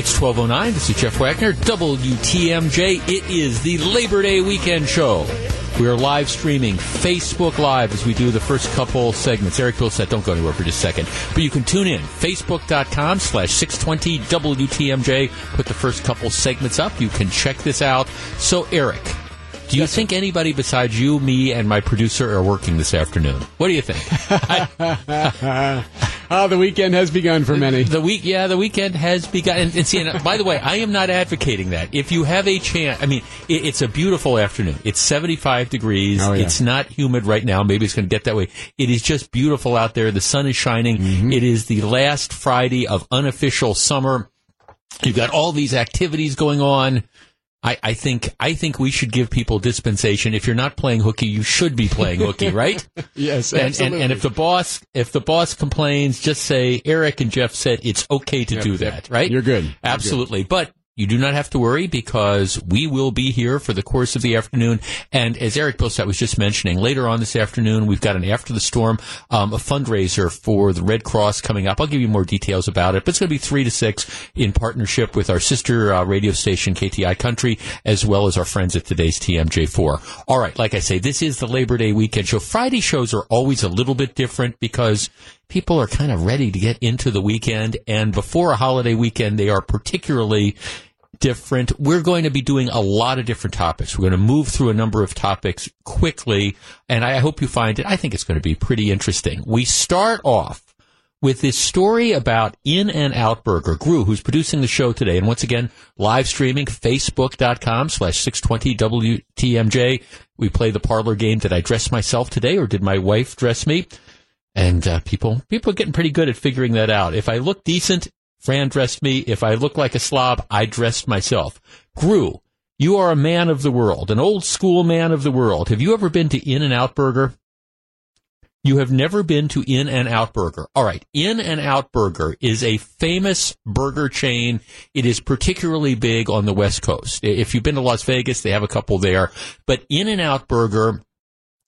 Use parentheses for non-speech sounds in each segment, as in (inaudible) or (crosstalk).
It's 1209. This is Jeff Wagner, WTMJ. It is the Labor Day weekend show. We are live streaming Facebook Live as we do the first couple segments. Eric Bill said, don't go anywhere for just a second. But you can tune in. Facebook.com slash 620 WTMJ. Put the first couple segments up. You can check this out. So, Eric, do you think anybody besides you, me, and my producer are working this afternoon? What do you think? (laughs) (laughs) oh, (laughs) the weekend has begun for many. The week, yeah, the weekend has begun. And, and see, and by the way, I am not advocating that. If you have a chance, I mean, it, it's a beautiful afternoon. It's 75 degrees. Oh, yeah. It's not humid right now. Maybe it's going to get that way. It is just beautiful out there. The sun is shining. Mm-hmm. It is the last Friday of unofficial summer. You've got all these activities going on. I, I think I think we should give people dispensation. If you're not playing hooky, you should be playing hooky, (laughs) right? Yes, and, and absolutely. and if the boss if the boss complains, just say Eric and Jeff said it's okay to Yep, do yep. that, right? You're good. You're Absolutely. But you do not have to worry because we will be here for the course of the afternoon. And as Eric Bilsett was just mentioning, later on this afternoon, we've got an After the Storm, um, a fundraiser for the Red Cross coming up. I'll give you more details about it, but it's going to be three to six in partnership with our sister uh, radio station, KTI Country, as well as our friends at today's TMJ4. All right. Like I say, this is the Labor Day weekend show. Friday shows are always a little bit different because people are kind of ready to get into the weekend. And before a holiday weekend, they are particularly different. We're going to be doing a lot of different topics. We're going to move through a number of topics quickly, and I hope you find it. I think it's going to be pretty interesting. We start off with this story about In and Out Burger. Gru, who's producing the show today, and once again, live streaming, facebook.com slash 620 WTMJ. We play the parlor game. Did I dress myself today, or did my wife dress me? And uh, people, people are getting pretty good at figuring that out. If I look decent, Fran dressed me. If I look like a slob, I dressed myself. Gru, you are a man of the world, an old school man of the world. Have you ever been to In and Out Burger? You have never been to In and Out Burger. All right. In and Out Burger is a famous burger chain. It is particularly big on the West Coast. If you've been to Las Vegas, they have a couple there. But In and Out Burger,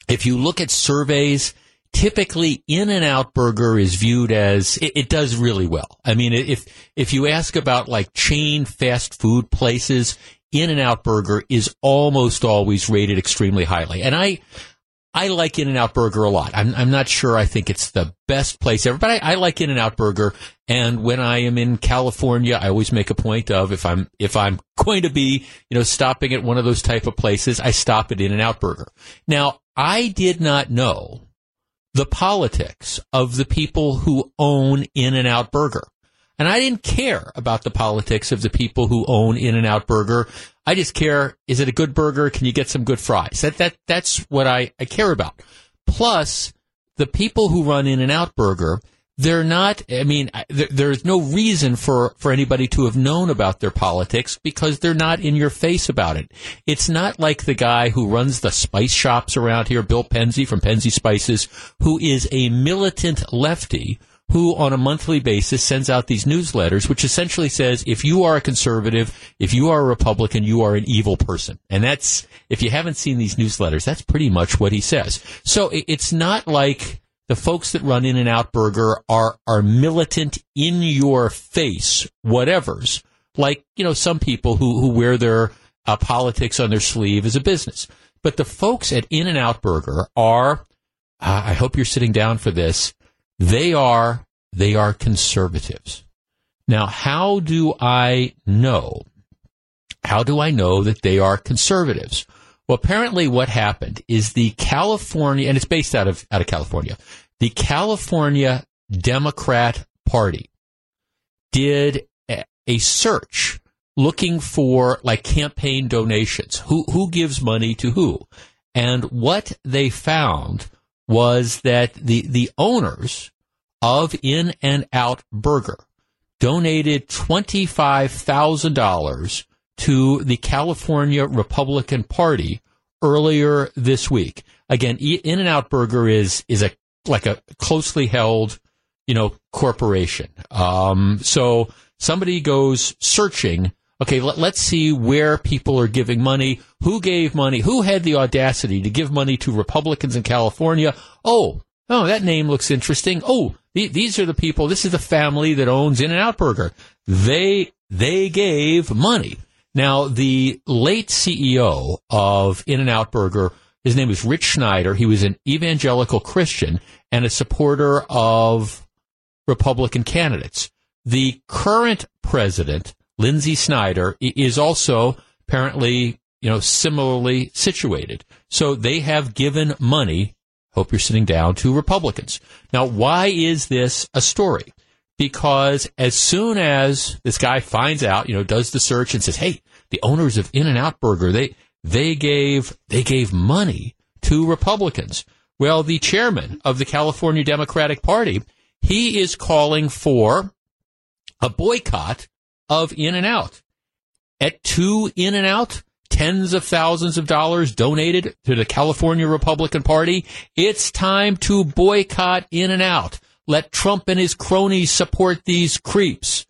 if you look at surveys, typically in and out burger is viewed as it, it does really well i mean if if you ask about like chain fast food places in and out burger is almost always rated extremely highly and i I like In and Out Burger a lot. I'm, I'm not sure I think it's the best place ever, but I, I like In and Out Burger. And when I am in California, I always make a point of if I'm, if I'm (laughs) going to be, you know, stopping at one of those type of places, I stop at In and Out Burger. Now, I did not know the politics of the people who own In and Out Burger. And I didn't care about the politics of the people who own In and Out Burger. I just care, is it a good burger? Can you get some good fries? That, that, that's what I, I care about. Plus, the people who run In and Out Burger, they're not, I mean, there, there's no reason for, for anybody to have known about their politics because they're not in your face about it. It's not like the guy who runs the spice shops around here, Bill Penzey from Penzeys Spices, who is a militant lefty who on a monthly basis sends out these newsletters, which essentially says, if you are a conservative, if you are a Republican, you are an evil person. And that's, if you haven't seen these newsletters, that's pretty much what he says. So it- it's not like the folks that run In and Out Burger are, are militant in your face, whatevers, like, you know, some people who, who wear their uh, politics on their sleeve as a business. But the folks at In and Out Burger are, uh, I hope you're sitting down for this, they are, they are conservatives. Now, how do I know? How do I know that they are conservatives? Well, apparently what happened is the California, and it's based out of, out of California, the California Democrat Party did a, search looking for like campaign donations. Who, who gives money to who? And what they found was that the, the owners of In and Out Burger donated $25,000 to the California Republican Party earlier this week. Again, In and Out Burger is, is a, like a closely held, you know, corporation. Um, so somebody goes searching. Okay, let, let's see where people are giving money. Who gave money? Who had the audacity to give money to Republicans in California? Oh, oh, that name looks interesting. Oh, the, these are the people. This is the family that owns In and Out Burger. They they gave money. Now, the late CEO of In-N-Out Burger, his name was Rich Snyder. He was an evangelical Christian and a supporter of Republican candidates. The current president, Lynsi Snyder, is also apparently, you know, similarly situated. So they have given money, hope you're sitting down, to Republicans. Now, why is this a story? Because as soon as this guy finds out, you know, does the search and says, hey, the owners of In-N-Out Burger, they, they gave, they gave money to Republicans. Well, the chairman of the California Democratic Party, he is calling for a boycott of In-N-Out. At two In-N-Out, tens of thousands of dollars donated to the California Republican Party. It's time to boycott In-N-Out. Let Trump and his cronies support these creeps.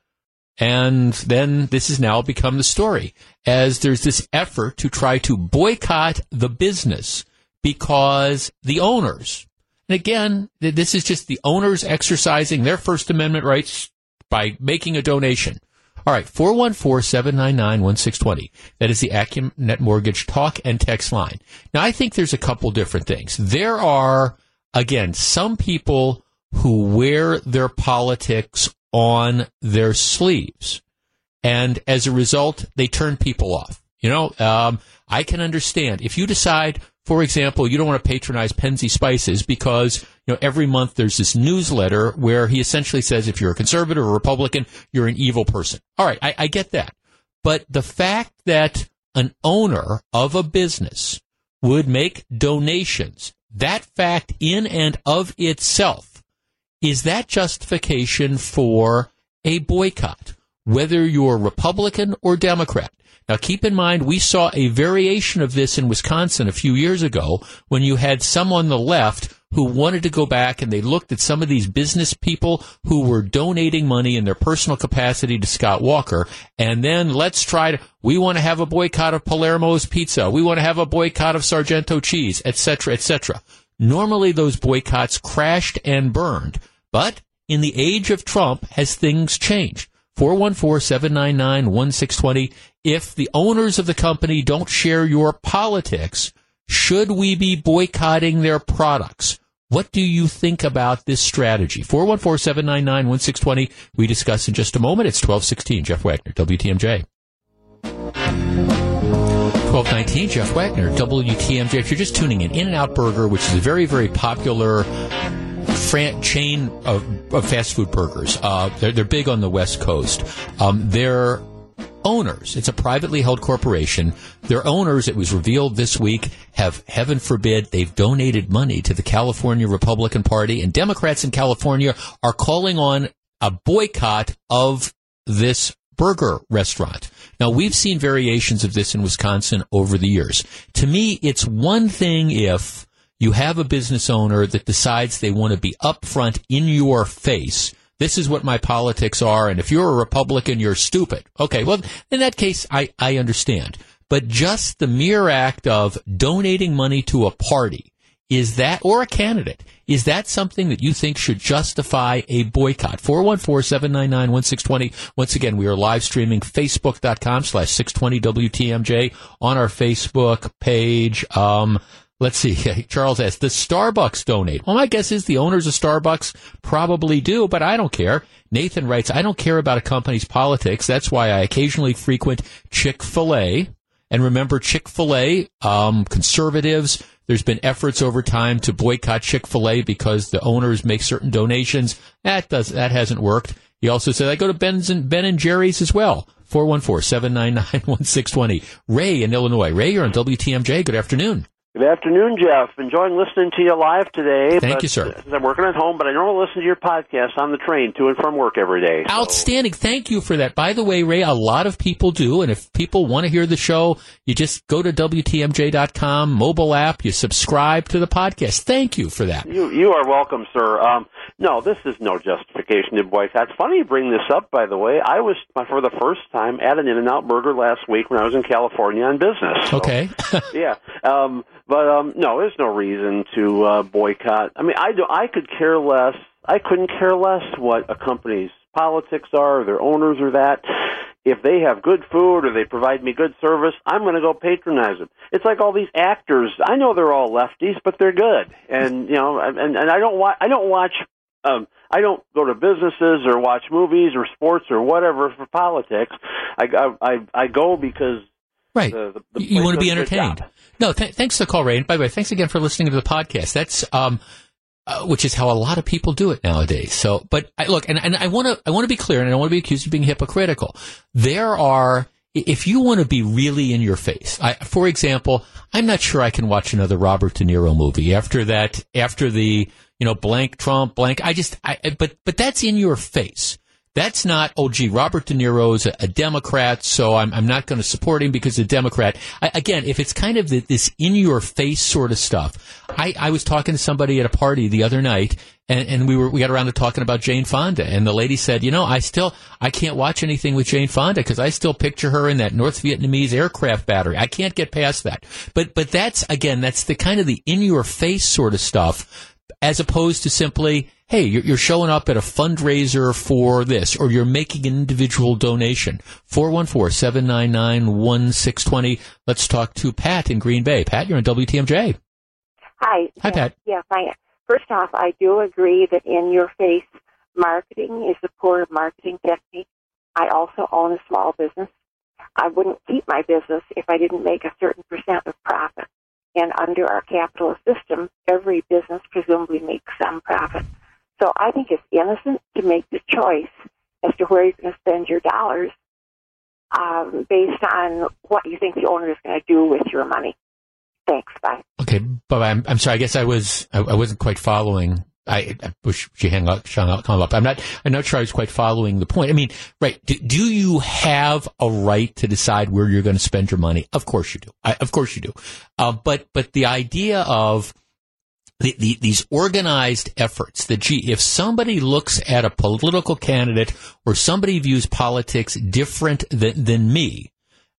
And then this has now become the story as there's this effort to try to boycott the business because the owners, and again, this is just the owners exercising their First Amendment rights by making a donation. All right, 414-799-1620. That is the AccuNet Mortgage talk and text line. Now, I think there's a couple different things. There are, again, some people who wear their politics on their sleeves. And as a result, they turn people off. You know, um, I can understand if you decide, for example, you don't want to patronize Penzeys Spices because you know every month there's this newsletter where he essentially says if you're a conservative or Republican, you're an evil person. All right, I, I get that, but the fact that an owner of a business would make donations, that fact in and of itself, is that justification for a boycott? Whether you're Republican or Democrat. Now, keep in mind, we saw a variation of this in Wisconsin a few years ago when you had some on the left who wanted to go back and they looked at some of these business people who were donating money in their personal capacity to Scott Walker. And then let's try to, we want to have a boycott of Palermo's Pizza. We want to have a boycott of Sargento cheese, etc., etc. Normally those boycotts crashed and burned. But in the age of Trump, has things changed? 414-799-1620. If the owners of the company don't share your politics, should we be boycotting their products? What do you think about this strategy? 414-799-1620. We discuss in just a moment. It's 1216. Jeff Wagner, WTMJ. 1219, Jeff Wagner, WTMJ. If you're just tuning in, In-N-Out Burger, which is a very, very popular fran- chain of, of, fast food burgers. Uh, they're, they're, big on the West Coast. Um, their owners, it's a privately held corporation. Their owners, it was revealed this week, have, heaven forbid, they've donated money to the California Republican Party, and Democrats in California are calling on a boycott of this burger restaurant. Now, we've seen variations of this in Wisconsin over the years. To me, it's one thing if you have a business owner that decides they want to be upfront in your face. This is what my politics are, and if you're a Republican, you're stupid. Okay, well, in that case, I, I understand. But just the mere act of donating money to a party, is that, or a candidate, is that something that you think should justify a boycott? 414-799-1620. Once again, we are live streaming facebook.com slash 620 WTMJ on our Facebook page. Um, Let's see. (laughs) Charles asks, does Starbucks donate? Well, my guess is the owners of Starbucks probably do, but I don't care. Nathan writes, I don't care about a company's politics. That's why I occasionally frequent Chick-fil-A. And remember, Chick-fil-A, um, conservatives, there's been efforts over time to boycott Chick-fil-A because the owners make certain donations. That does, that hasn't worked. He also said, I go to Ben's and, Ben and Jerry's as well. 414-799-1620. Ray in Illinois. Ray, you're on WTMJ. Good afternoon. Good afternoon, Jeff. Enjoying listening to you live today. Thank but, you, sir. I'm working at home, but I normally listen to your podcast on the train to and from work every day. So. Outstanding. Thank you for that. By the way, Ray, a lot of people do, and if people want to hear the show, you just go to WTMJ.com, mobile app, you subscribe to the podcast. Thank you for that. You, you are welcome, sir. Um, no, this is no justification to boycott. It's funny you bring this up, by the way. I was, for the first time, at an In-N-Out Burger last week when I was in California on business. So, okay. (laughs) yeah. Um, but um, no, there's no reason to uh, boycott. I mean, I do. I could care less. I couldn't care less what a company's politics are, or their owners, or that. if they have good food or they provide me good service, I'm going to go patronize them. It's like all these actors. I know they're all lefties, but they're good, and you know, and and I don't watch. I don't watch. Um, I don't go to businesses or watch movies or sports or whatever for politics. I I I, I go because Right. The, the, you want to be entertained. No, th- thanks for the call, Ray. And by the way, thanks again for listening to the podcast. That's, um, uh, which is how a lot of people do it nowadays. So, but I, look, and, and I want to, I want to be clear and I don't want to be accused of being hypocritical. There are, if you want to be really in your face, I, for example, I'm not sure I can watch another Robert De Niro movie after that, after the, you know, blank Trump, blank. I just, I, but, but that's in your face. That's not, oh, gee, Robert De Niro's a, a Democrat, so I'm, I'm not going to support him because he's a Democrat. I, again, if it's kind of the, this in your face sort of stuff, I, I was talking to somebody at a party the other night, and, and we were we got around to talking about Jane Fonda, and the lady said, you know, I still I can't watch anything with Jane Fonda because I still picture her in that North Vietnamese aircraft battery. I can't get past that. But but that's again, that's the kind of the in your face sort of stuff, as opposed to simply hey, you're, showing up at a fundraiser for this, or you're making an individual donation. 414-799-1620. Let's talk to Pat in Green Bay. Pat, you're on WTMJ. Hi. Hi, Pat. Yes, I, first off, I do agree that in your face marketing is a poor marketing technique. I also own a small business. I wouldn't keep my business if I didn't make a certain percent of profit. And under our capitalist system, every business presumably makes some profit. So I think it's innocent to make the choice as to where you're going to spend your dollars um, based on what you think the owner is going to do with your money. Thanks. Bye. Okay, but I'm, I'm sorry. I guess I was I, I wasn't quite following. I, I wish you hang up, come up. I'm not. I'm not sure I was quite following the point. I mean, right? Do, do you have a right to decide where you're going to spend your money? Of course you do. I, of course you do. Uh, but but the idea of the, the, these organized efforts that, gee, if somebody looks at a political candidate or somebody views politics different than, than me,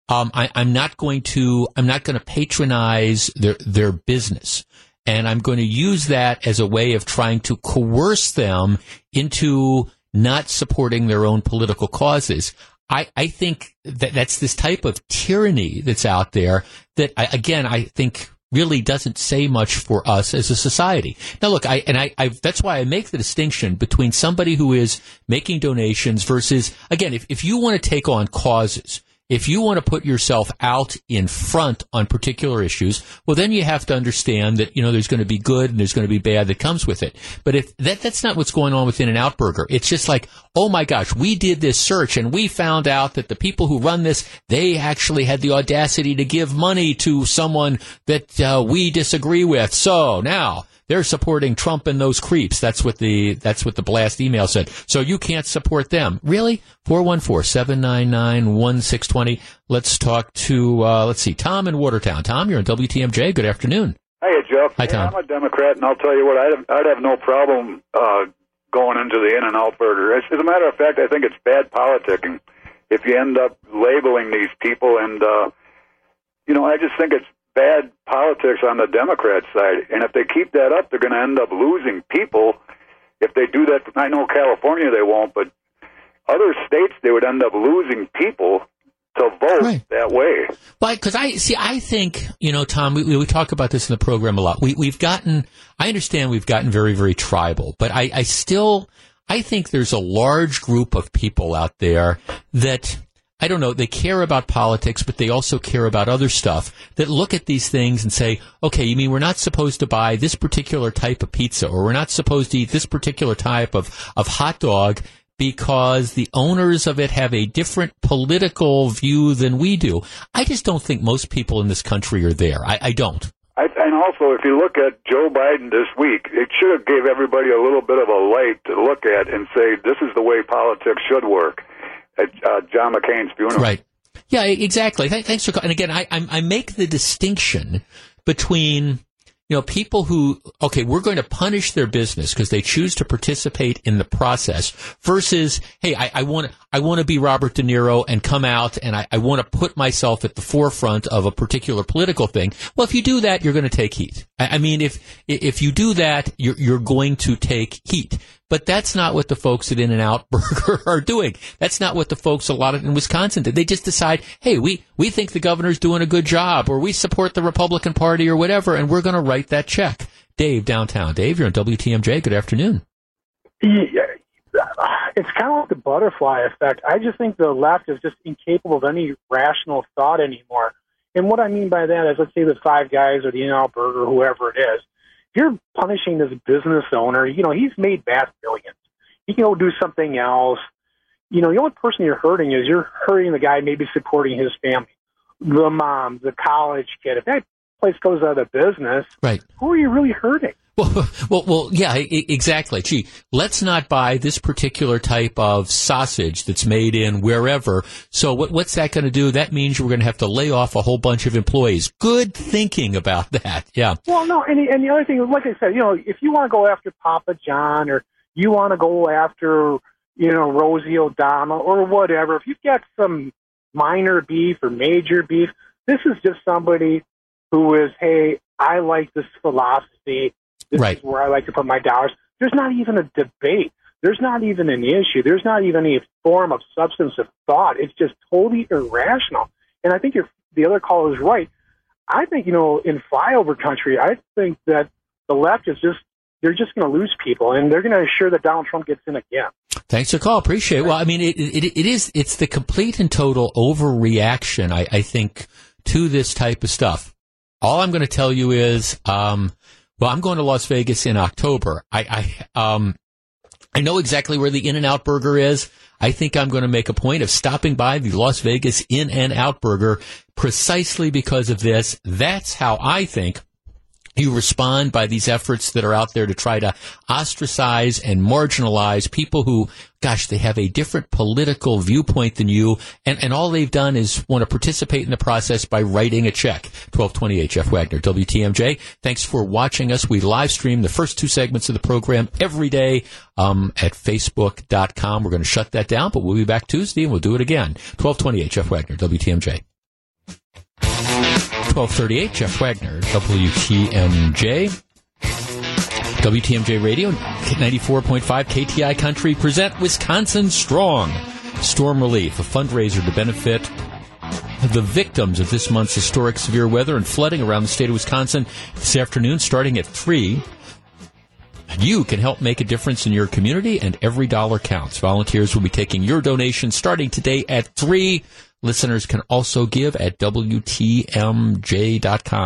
um, I, am not going to, I'm not going to patronize their, their business. And I'm going to use that as a way of trying to coerce them into not supporting their own political causes. I, I think that that's this type of tyranny that's out there that, I, again, I think really doesn't say much for us as a society. Now, look, I and I, I, that's why I make the distinction between somebody who is making donations versus, again, if if you want to take on causes if you want to put yourself out in front on particular issues, well, then you have to understand that, you know, there's going to be good and there's going to be bad that comes with it. But if that, that's not what's going on with In-N-Out It's just like, oh my gosh, we did this search and we found out that the people who run this, they actually had the audacity to give money to someone that uh, we disagree with. So now, they're supporting Trump and those creeps. That's what the that's what the blast email said. So you can't support them. Really? 414-799-1620. Let's talk to uh, let's see, Tom in Watertown. Tom, you're on WTMJ. Good afternoon. Hey, Jeff. Hi, Tom. I'm a Democrat, and I'll tell you what, I'd have, I'd have no problem uh, going into the In and Out Burger. As, as a matter of fact, I think it's bad politicking if you end up labeling these people, and uh, you know, I just think it's bad politics on the Democrat side. And if they keep that up, they're going to end up losing people. If they do that, I know California they won't, but other states they would end up losing people to vote right. that way. But because I see, I think you know, Tom, we, we talk about this in the program a lot. We we've gotten, I understand we've gotten very very tribal, but I, I still, I think there's a large group of people out there that I don't know, they care about politics, but they also care about other stuff that look at these things and say, okay, you mean we're not supposed to buy this particular type of pizza or we're not supposed to eat this particular type of, of hot dog because the owners of it have a different political view than we do. I just don't think most people in this country are there. I, I don't. I, and also, if you look at Joe Biden this week, it should have gave everybody a little bit of a light to look at and say, this is the way politics should work at uh, John McCain's funeral. Right. Yeah, exactly. Thanks for. calling. And again, I, I make the distinction between you know people who okay, we're going to punish their business because they choose to participate in the process versus hey, I, I want I want to be Robert De Niro and come out and I, I want to put myself at the forefront of a particular political thing. Well, if you do that, you're going to take heat. I, I mean, if if you do that, you're, you're going to take heat. But that's not what the folks at In-N-Out (laughs) Burger are doing. That's not what the folks a lot of in Wisconsin did. They just decide, hey, we, we think the governor's doing a good job, or we support the Republican Party, or whatever, and we're going to write that check. Dave, downtown. Dave, you're on WTMJ. Good afternoon. Yeah, (sighs) it's kind of like the butterfly effect. I just think the left is just incapable of any rational thought anymore. And what I mean by that is, let's say the Five Guys or the In-N-Out Burger, whoever it is, you're punishing this business owner. You know, he's made vast millions. He can go do something else. You know, the only person you're hurting is you're hurting the guy maybe supporting his family, the mom, the college kid. If that place goes out of business, right? Who are you really hurting? Well, (laughs) well, well, yeah, exactly. Gee, let's not buy this particular type of sausage that's made in wherever. So what, what's that going to do? That means we're going to have to lay off a whole bunch of employees. Good thinking about (laughs) that. Yeah. Well, no, and, and the other thing, like I said, you know, if you want to go after Papa John or you want to go after, you know, Rosie O'Donnell or whatever, if you've got some minor beef or major beef, this is just somebody who is, hey, I like this philosophy. This right. is where I like to put my dollars. There's not even a debate. There's not even an issue. There's not even any form of substance of thought. It's just totally irrational. And I think the other caller is right. I think, you know, in flyover country, I think that the left is just, they're just going to lose people and they're going to ensure that Donald Trump gets in again. Thanks for the call. Appreciate it. Well, I mean, it, it, it is, it's the complete and total overreaction, I, I think, to this type of stuff. All I'm going to tell you is, um, well, I'm going to Las Vegas in October. I, I, um, I know exactly where the In-N-Out Burger is. I think I'm going to make a point of stopping by the Las Vegas In-N-Out Burger precisely because of this. That's how I think you respond by these efforts that are out there to try to ostracize and marginalize people who, gosh, they have a different political viewpoint than you, and, and all they've done is want to participate in the process by writing a check. 1228 Jeff Wagner, WTMJ. Thanks for watching us. We live stream the first two segments of the program every day um, at facebook.com. We're going to shut that down, but we'll be back Tuesday and we'll do it again. 1228 Jeff Wagner, WTMJ. 1238, Jeff Wagner, WTMJ. WTMJ Radio, 94.5 KTI Country present Wisconsin Strong. Storm Relief, a fundraiser to benefit the victims of this month's historic severe weather and flooding around the state of Wisconsin this afternoon starting at 3. You can help make a difference in your community, and every dollar counts. Volunteers will be taking your donation starting today at 3. Listeners can also give at WTMJ.com.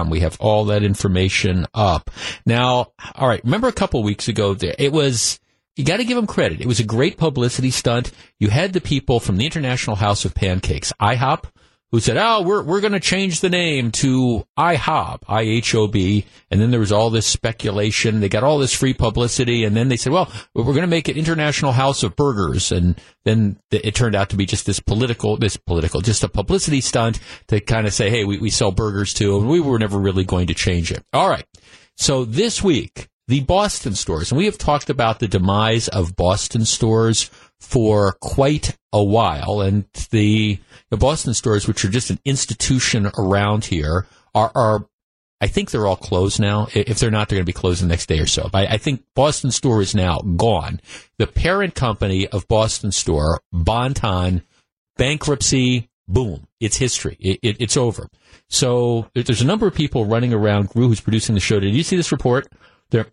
We have all that information up. Now, all right, remember a couple weeks ago, there, it was, you got to give them credit. It was a great publicity stunt. You had the people from the International House of Pancakes, IHOP, who said, "Oh, we're we're going to change the name to IHOB, I H O B." And then there was all this speculation. They got all this free publicity, and then they said, "Well, we're going to make it International House of Burgers." And then it turned out to be just this political, this political, just a publicity stunt to kind of say, "Hey, we we sell burgers too," and we were never really going to change it. All right. So this week, the Boston stores, and we have talked about the demise of Boston stores for quite a while, and the the Boston stores, which are just an institution around here, are, are I think they're all closed now. If they're not, they're going to be closed the next day or so. But I think Boston Store is now gone. The parent company of Boston Store, Bon-Ton, bankruptcy, boom, it's history. It, it, it's over. So there's a number of people running around. Gru, who's producing the show, did you see this report? There.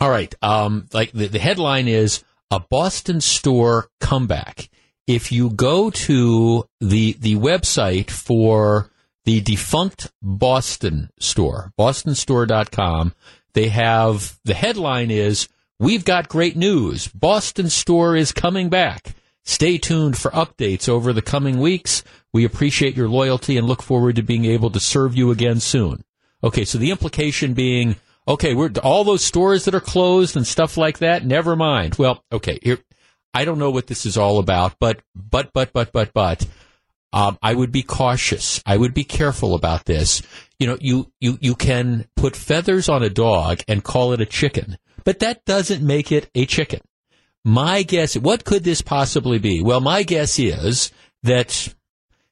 All right. Um, like the, the headline is a Boston Store comeback if you go to the the website for the defunct Boston store, bostonstore.com, they have the headline is We've got great news. Boston store is coming back. Stay tuned for updates over the coming weeks. We appreciate your loyalty and look forward to being able to serve you again soon. Okay, so the implication being, okay, we're all those stores that are closed and stuff like that. Never mind. Well, okay, here I don't know what this is all about, but but but but but but um, I would be cautious. I would be careful about this. You know, you you you can put feathers on a dog and call it a chicken, but that doesn't make it a chicken. my guess, what could this possibly be? Well, my guess is that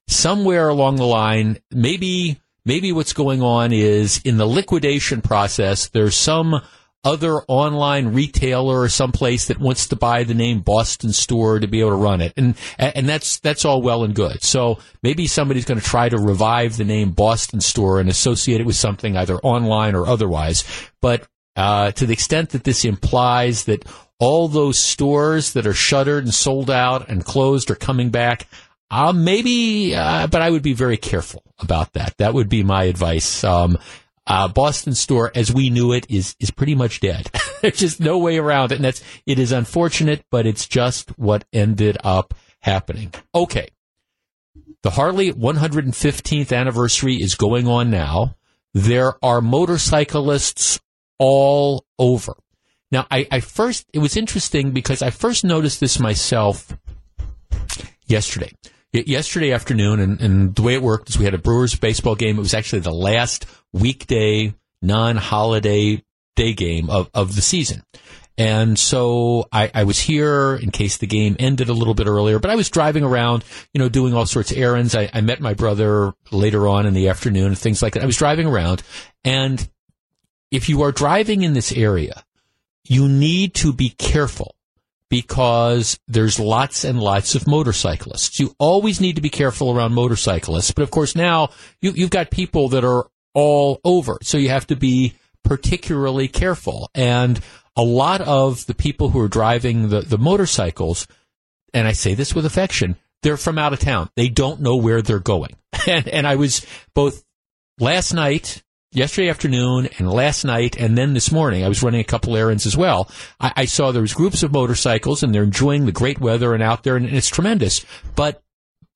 somewhere along the line, maybe, maybe what's going on is in the liquidation process, there's some other online retailer or someplace that wants to buy the name Boston Store to be able to run it. And, and that's, that's all well and good. So maybe somebody's going to try to revive the name Boston Store and associate it with something either online or otherwise. But, uh, to the extent that this implies that all those stores that are shuttered and sold out and closed are coming back, uh, maybe, uh, but I would be very careful about that. That would be my advice. Um, uh, Boston store, as we knew it, is is pretty much dead. (laughs) There's just no way around it, and that's it is unfortunate, but it's just what ended up happening. Okay, the Harley 115th anniversary is going on now. There are motorcyclists all over. Now, I, I first it was interesting because I first noticed this myself yesterday yesterday afternoon, and, and, the way it worked is we had a Brewers baseball game. It was actually the last weekday, non-holiday day game of, of the season. And so I, I, was here in case the game ended a little bit earlier, but I was driving around, you know, doing all sorts of errands. I, I met my brother later on in the afternoon, and things like that. I was driving around, and if you are driving in this area, you need to be careful because there's lots and lots of motorcyclists. You always need to be careful around motorcyclists. But of course now you, you've got people that are all over. So you have to be particularly careful. And a lot of the people who are driving the, the motorcycles, and I say this with affection, they're from out of town. They don't know where they're going. (laughs) And, and I was both last night yesterday afternoon and last night and then this morning, I was running a couple errands as well. I, I saw there was groups of motorcycles and they're enjoying the great weather and out there and, and it's tremendous. But,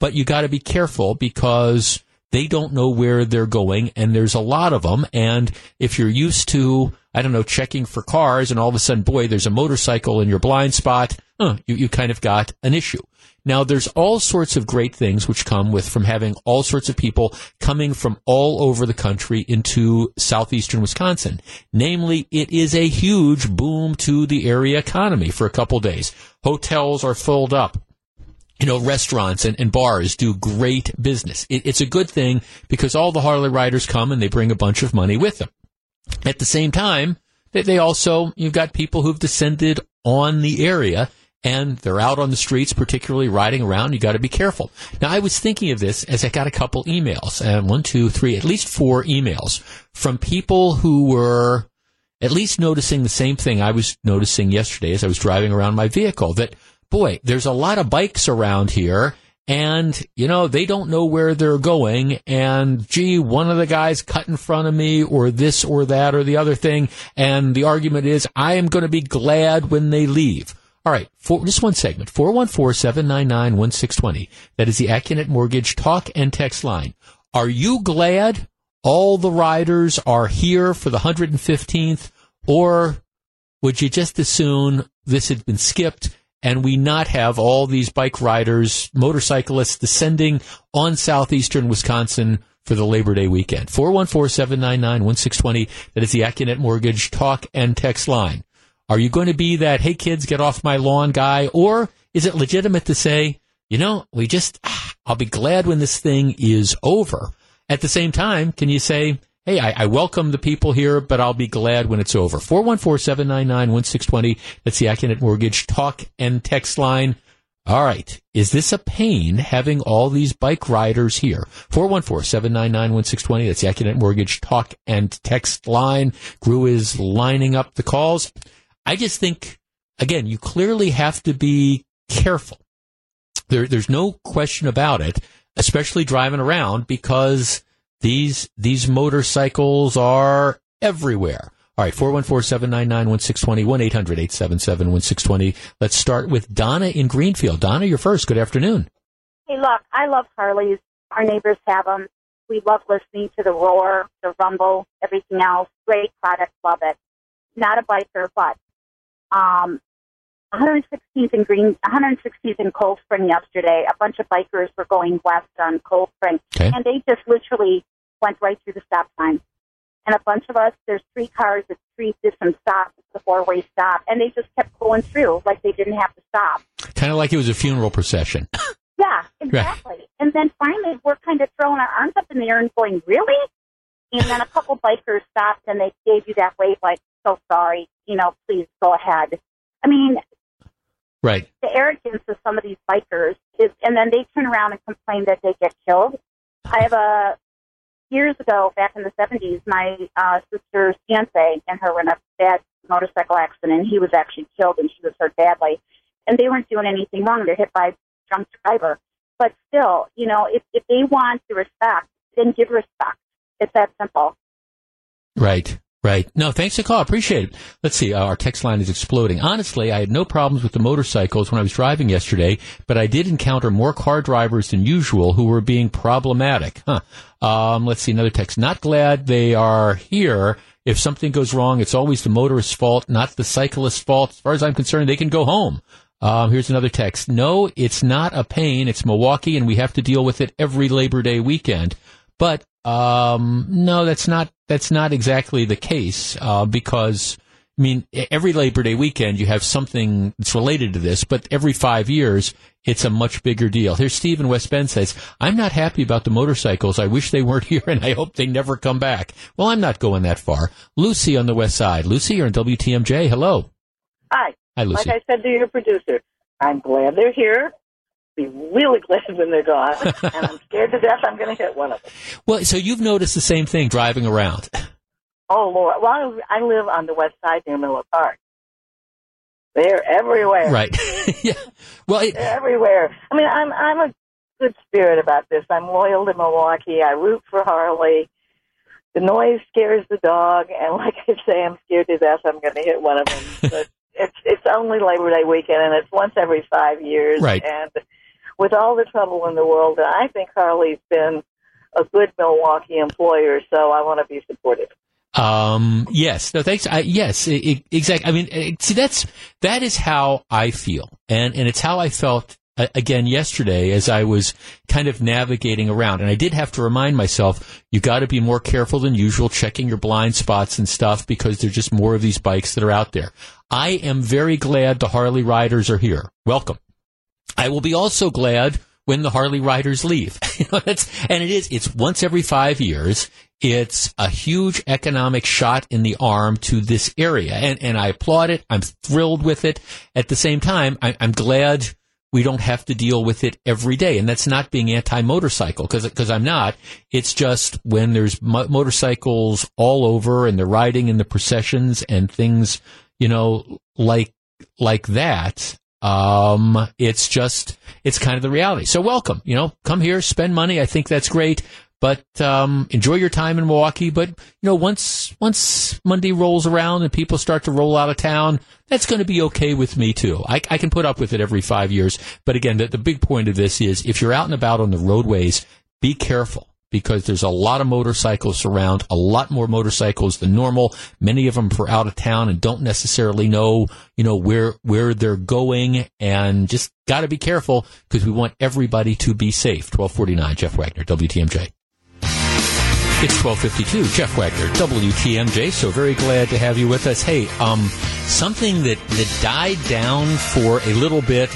but you got to be careful because they don't know where they're going and there's a lot of them. And if you're used to, I don't know, checking for cars and all of a sudden, boy, there's a motorcycle in your blind spot, huh, you, you kind of got an issue. Now, there's all sorts of great things which come with from having all sorts of people coming from all over the country into southeastern Wisconsin. Namely, it is a huge boom to the area economy for a couple days. Hotels are filled up. You know, restaurants and, and bars do great business. It, it's a good thing because all the Harley riders come and they bring a bunch of money with them. At the same time, they also, you've got people who've descended on the area and they're out on the streets, particularly riding around. You got to be careful. Now, I was thinking of this as I got a couple emails, and one, two, three, at least four emails from people who were at least noticing the same thing I was noticing yesterday as I was driving around my vehicle. That boy, there's a lot of bikes around here. And, you know, they don't know where they're going. And gee, one of the guys cut in front of me or this or that or the other thing. And the argument is, I am going to be glad when they leave. All right, just one segment, 414-799-1620. That is the Accunet Mortgage talk and text line. Are you glad all the riders are here for the 115th or would you just as soon this had been skipped and we not have all these bike riders, motorcyclists descending on southeastern Wisconsin for the Labor Day weekend? 414-799-1620. That is the Accunet Mortgage talk and text line. Are you going to be that, hey kids, get off my lawn guy? Or is it legitimate to say, you know, we just, ah, I'll be glad when this thing is over. At the same time, can you say, hey, I, I welcome the people here, but I'll be glad when it's over? 414-799-1620. That's the Accunet Mortgage talk and text line. All right. Is this a pain having all these bike riders here? 414-799-1620. That's the Accunet Mortgage talk and text line. Gru is lining up the calls. I just think, again, you clearly have to be careful. There, there's no question about it, especially driving around because these, these motorcycles are everywhere. All right, 414-799-1620, 1-800-877-1620. Let's start with Donna in Greenfield. Donna, you're first. Good afternoon. Hey, look, I love Harleys. Our neighbors have them. We love listening to the roar, the rumble, everything else. Great product, love it. Not a biker, but um, 116th in Green, 116th in Cold Spring yesterday. A bunch of bikers were going west on Cold Spring, okay. and they just literally went right through the stop sign. and a bunch of us, there's three cars at three different stops, the four way stop, and they just kept going through like they didn't have to stop. Kind of like it was a funeral procession. Yeah, (laughs) exactly. Right. And then finally, we're kind of throwing our arms up in the air and going, really? And then a couple bikers stopped and they gave you that wave, like, so sorry, you know, please go ahead. I mean, right. The arrogance of some of these bikers is, and then they turn around and complain that they get killed. I have a years ago, back in the 70s, my uh, sister's fiance and her were in a bad motorcycle accident. And he was actually killed and she was hurt badly. And they weren't doing anything wrong. They're hit by a drunk driver. But still, you know, if, if they want the respect, then give respect. It's that simple. Right. Right. No, thanks for call. Appreciate it. Let's see. Uh, our text line is exploding. Honestly, I had no problems with the motorcycles when I was driving yesterday, but I did encounter more car drivers than usual who were being problematic. Huh. Um, let's see. Another text. Not glad they are here. If something goes wrong, it's always the motorist's fault, not the cyclist's fault. As far as I'm concerned, they can go home. Um, here's another text. No, it's not a pain. It's Milwaukee, and we have to deal with it every Labor Day weekend. But um, no, that's not that's not exactly the case uh, because I mean every Labor Day weekend you have something that's related to this, but every five years it's a much bigger deal. Here's Steve in West Bend says, "I'm not happy about the motorcycles. I wish they weren't (laughs) here, and I hope they never come back." Well, I'm not going that far. Lucy on the West Side. Lucy, you're in WTMJ. Hello. Hi. Hi, Lucy. Like I said to your producer, I'm glad they're here be really glad when they're gone, (laughs) and I'm scared to death I'm going to hit one of them. Well, so you've noticed the same thing driving around. Oh Lord! Well, I live on the west side near Miller Park. They're everywhere. Right. (laughs) yeah. Well, it, they're everywhere. I mean, I'm I'm a good spirit about this. I'm loyal to Milwaukee. I root for Harley. The noise scares the dog, and like I say, I'm scared to death I'm going to hit one of them. (laughs) But it's it's only Labor Day weekend, and it's once every five years. Right. And with all the trouble in the world, I think Harley's been a good Milwaukee employer, so I want to be supportive. Um, yes, no, thanks. I, yes, exactly. I mean, it, see, that's, that is how I feel. And, and it's how I felt uh, again yesterday as I was kind of navigating around. And I did have to remind myself, you got to be more careful than usual, checking your blind spots and stuff because there's just more of these bikes that are out there. I am very glad the Harley riders are here. Welcome. I will be also glad when the Harley riders leave. (laughs) and it is, it's once every five years. It's a huge economic shot in the arm to this area. And, and I applaud it. I'm thrilled with it. At the same time, I, I'm glad we don't have to deal with it every day. And that's not being anti-motorcycle because I'm not. It's just when there's mo- motorcycles all over and they're riding in the processions and things, you know, like, like that. Um, it's just, it's kind of the reality. So welcome, you know, come here, spend money. I think that's great. But um, enjoy your time in Milwaukee. But you know, once once Monday rolls around and people start to roll out of town, that's going to be okay with me too. I, I, can put up with it every five years. But again, the, the big point of this is if you're out and about on the roadways, be careful because there's a lot of motorcycles around, a lot more motorcycles than normal. Many of them for out of town and don't necessarily know, you know, where, where they're going and just got to be careful because we want everybody to be safe. 1249, Jeff Wagner, WTMJ. It's 1252, Jeff Wagner, WTMJ. So very glad to have you with us. Hey, um, something that, that died down for a little bit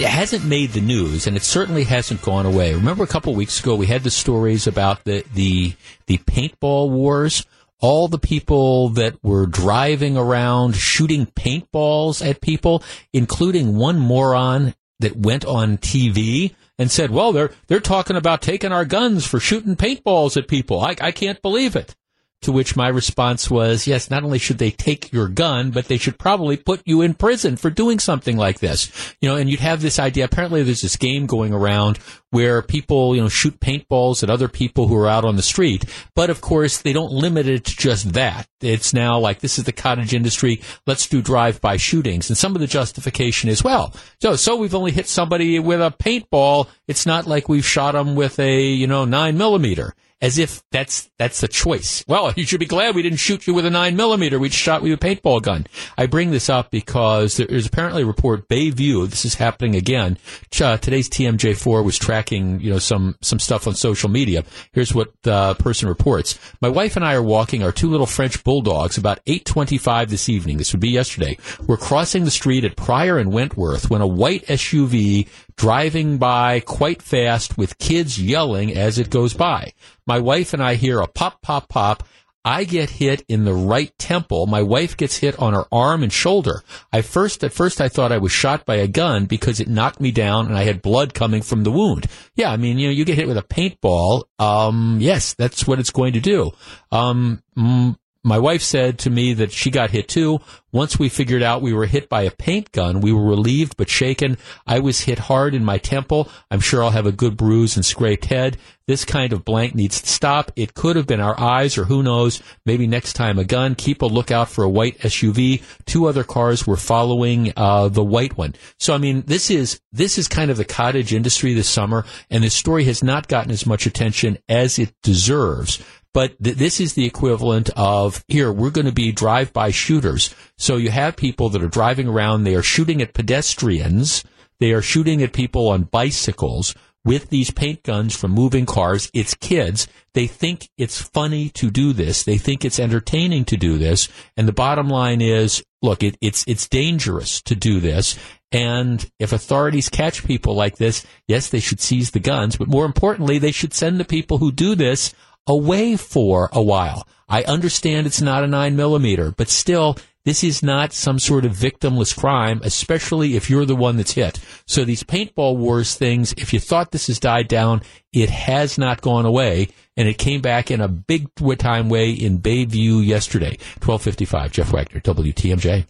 it hasn't made the news, and it certainly hasn't gone away. Remember a couple weeks ago we had the stories about the the the paintball wars. All the people that were driving around shooting paintballs at people, including one moron that went on TV and said, "Well, they're they're talking about taking our guns for shooting paintballs at people." I, I can't believe it. To which my response was, yes, not only should they take your gun, but they should probably put you in prison for doing something like this. You know, and you'd have this idea. Apparently there's this game going around where people, you know, shoot paintballs at other people who are out on the street. But of course, they don't limit it to just that. It's now like, this is the cottage industry. Let's do drive-by shootings. And some of the justification is, well, so, so we've only hit somebody with a paintball. It's not like we've shot them with a, you know, nine millimeter. As if that's that's the choice. Well, (laughs) you should be glad we didn't shoot you with a nine millimeter. We shot you with a paintball gun. I bring this up because there is apparently a report Bayview. This is happening again. Uh, today's TMJ4 was tracking you know some some stuff on social media. Here's what the person reports: My wife and I are walking our two little French bulldogs about 8:25 this evening. This would be yesterday. We're crossing the street at Pryor and Wentworth when a white SUV driving by quite fast with kids yelling as it goes by. My wife and I hear a pop, pop, pop. I get hit in the right temple. My wife gets hit on her arm and shoulder. I first, at first, I thought I was shot by a gun because it knocked me down and I had blood coming from the wound. Yeah, I mean, you know, you get hit with a paintball. Um, yes, that's what it's going to do. Um, mm, my wife said to me that she got hit too. Once we figured out we were hit by a paint gun, we were relieved but shaken. I was hit hard in my temple. I'm sure I'll have a good bruise and scraped head. This kind of blank needs to stop. It could have been our eyes or who knows. Maybe next time a gun. Keep a lookout for a white SUV. Two other cars were following uh, the white one. So I mean, this is this is kind of the cottage industry this summer, and this story has not gotten as much attention as it deserves. But th- this is the equivalent of here, we're going to be drive by shooters. So you have people that are driving around, they are shooting at pedestrians, they are shooting at people on bicycles with these paint guns from moving cars. It's kids. They think it's funny to do this. They think it's entertaining to do this. And the bottom line is, look, it, it's, it's dangerous to do this. And if authorities catch people like this, yes, they should seize the guns, but more importantly, they should send the people who do this away for a while. I understand it's not a nine millimeter, but still, this is not some sort of victimless crime, especially if you're the one that's hit. So these paintball wars things, if you thought this has died down, it has not gone away, and it came back in a big time way in Bayview yesterday. 1255, Jeff Wagner, WTMJ.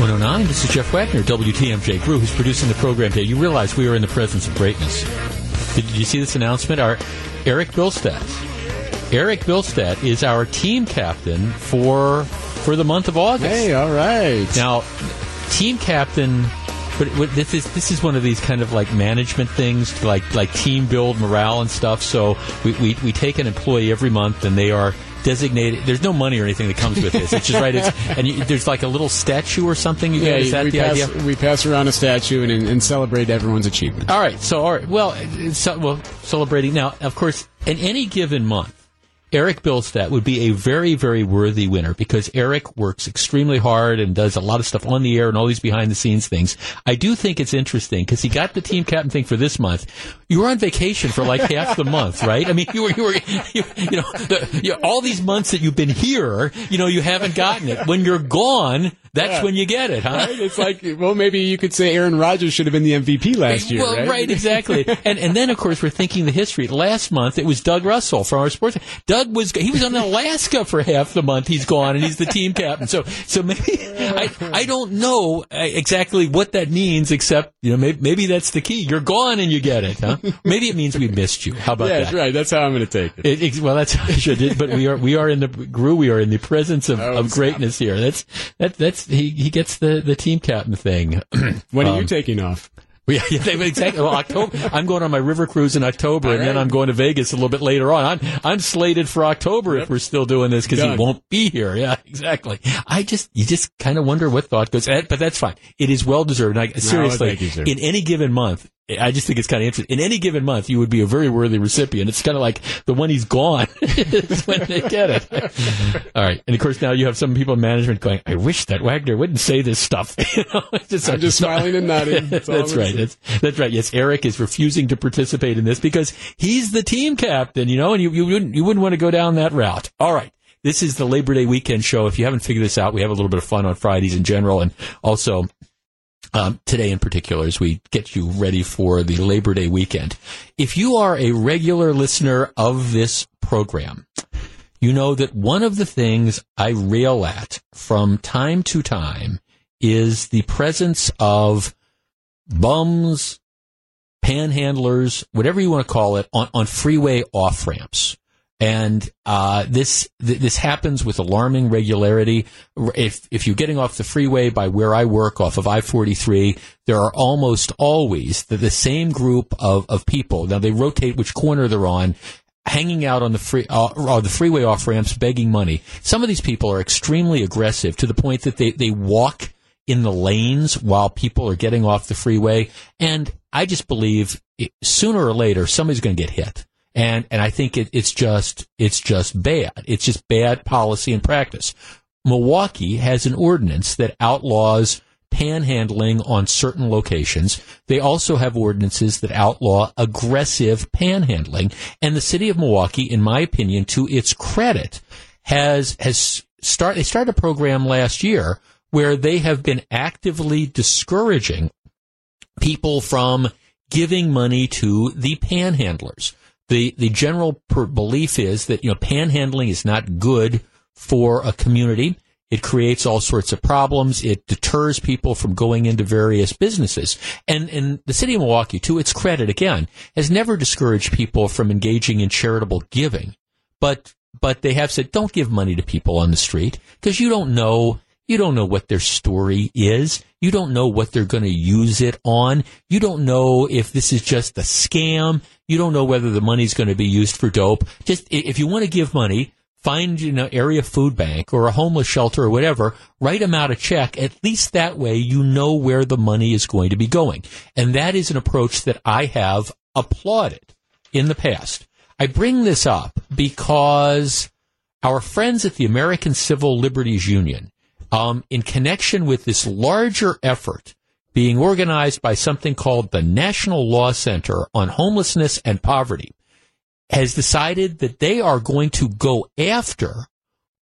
109, this is Jeff Wagner, WTMJ Gru, who's producing the program today. You realize we are in the presence of greatness. Did you see this announcement? Our Eric Bilstead. Eric Bilstead is our team captain for for the month of August. Hey, all right. Now, team captain. But this is this is one of these kind of like management things, to like like team build morale and stuff. So we, we, we take an employee every month, and they are designated. There's no money or anything that comes with this. It's just right. It's, and you, there's like a little statue or something. You yeah, that we the pass, idea? We pass around a statue and, and celebrate everyone's achievement. All right. So, all right. Well, so, well, celebrating now. Of course, in any given month, Eric Bilstead would be a very, very worthy winner because Eric works extremely hard and does a lot of stuff on the air and all these behind the scenes things. I do think it's interesting because he got the team captain thing for this month. You were on vacation for like half the month, right? I mean, you were, you were, you, you know, the, you, all these months that you've been here, you know, you haven't gotten it. When you're gone, that's Yeah. when you get it, huh? Right? It's like, well, maybe you could say Aaron Rodgers should have been the MVP last year, well, right? (laughs) exactly. and and then of course we're thinking the history. Last month it was Doug Russell from our sports. Doug was he was in Alaska for half the month. He's gone and he's the team captain. So so maybe (laughs) I I don't know uh, exactly what that means except you know maybe, maybe that's the key. You're gone and you get it, huh? Maybe it means we missed you. How about Yeah, that? that's right. That's how I'm going to take it. It, it- well, that's how I should. But we are we are in the Gru. We are in the presence of, Oh, of greatness here. That's that that's he he gets the the team captain thing. (clears throat) When are Um, you taking off? (laughs) Yeah, yeah, exactly. Well, October. I'm going on my river cruise in October, and then. I'm going to Vegas a little bit later on. I'm I'm slated for October if we're still doing this because he won't be here. (laughs) Yeah, exactly. I just you just kind of wonder what thought goes, eh, but that's fine. It is well deserved. And I, seriously, thank you, in any given month. I just think it's kind of interesting. In any given month, you would be a very worthy recipient. It's kind of like the when he's gone (laughs) is when they get it. (laughs) All right, and of course now you have some people in management going, "I wish that Wagner wouldn't say this stuff." (laughs) you know, just, I'm just smiling and nodding. that's That's right. That's, that's right. Yes, Eric is refusing to participate in this because he's the team captain, you know, and you, you wouldn't you wouldn't want to go down that route. All right. This is the Labor Day weekend show. If you haven't figured this out, we have a little bit of fun on Fridays in general and also um, today in particular as we get you ready for the Labor Day weekend. If you are a regular listener of this program, you know that one of the things I rail at from time to time is the presence of bums, panhandlers, whatever you want to call it, on, on freeway off ramps. And uh, this th- this happens with alarming regularity. If if you're getting off the freeway by where I work, off of I-43, there are almost always the, the same group of, of people. Now they rotate which corner they're on, hanging out on the free uh, or the freeway off ramps, begging money. Some of these people are extremely aggressive to the point that they they walk in the lanes while people are getting off the freeway. And I just believe it, sooner or later somebody's going to get hit and and I think it, it's just it's just bad. It's just bad policy and practice. Milwaukee has an ordinance that outlaws panhandling on certain locations. They also have ordinances that outlaw aggressive panhandling. And the city of Milwaukee, in my opinion, to its credit, has has start they started a program last year where they have been actively discouraging people from giving money to the panhandlers the the general per- belief is that you know panhandling is not good for a community. It creates all sorts of problems. It deters people from going into various businesses. And, and the city of Milwaukee, to its credit, again, has never discouraged people from engaging in charitable giving. But, but they have said, don't give money to people on the street because you don't know you don't know what their story is. You don't know what they're going to use it on. You don't know if this is just a scam. You don't know whether the money's going to be used for dope. Just if you want to give money, find know area food bank or a homeless shelter or whatever, write them out a check. At least that way you know where the money is going to be going. And that is an approach that I have applauded in the past. I bring this up because our friends at the American Civil Liberties Union um, in connection with this larger effort being organized by something called the National Law Center on Homelessness and Poverty, has decided that they are going to go after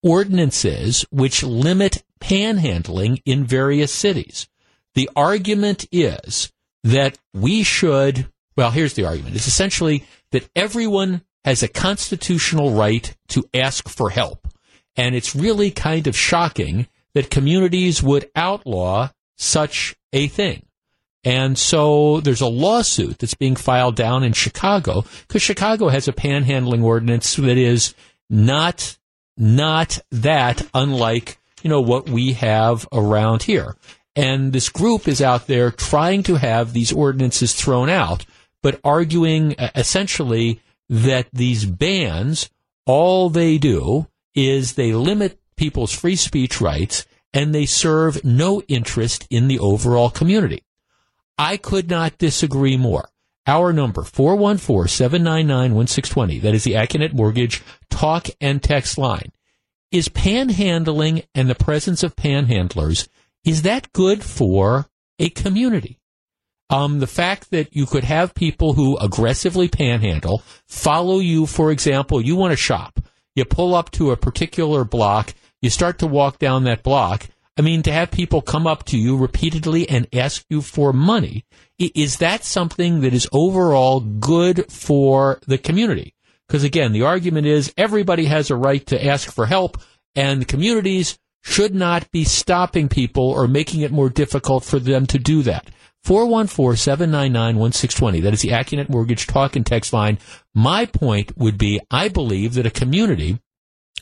ordinances which limit panhandling in various cities. The argument is that we should, well, here's the argument. It's essentially that everyone has a constitutional right to ask for help. And it's really kind of shocking that communities would outlaw such a thing. And so there's a lawsuit that's being filed down in Chicago because Chicago has a panhandling ordinance that is not not that unlike you know what we have around here. And this group is out there trying to have these ordinances thrown out, but arguing uh, essentially that these bans all they do is they limit people's free speech rights and they serve no interest in the overall community. I could not disagree more. Our number, 414-799-1620, that is the Accunet Mortgage talk and text line. Is panhandling and the presence of panhandlers, is that good for a community? Um, the fact that you could have people who aggressively panhandle follow you, for example, you want to shop. You pull up to a particular block you start to walk down that block. I mean, to have people come up to you repeatedly and ask you for money, is that something that is overall good for the community? Because again, the argument is everybody has a right to ask for help, and communities should not be stopping people or making it more difficult for them to do that. 414-799-1620. That is the Accunet Mortgage talk and text line. My point would be, I believe that a community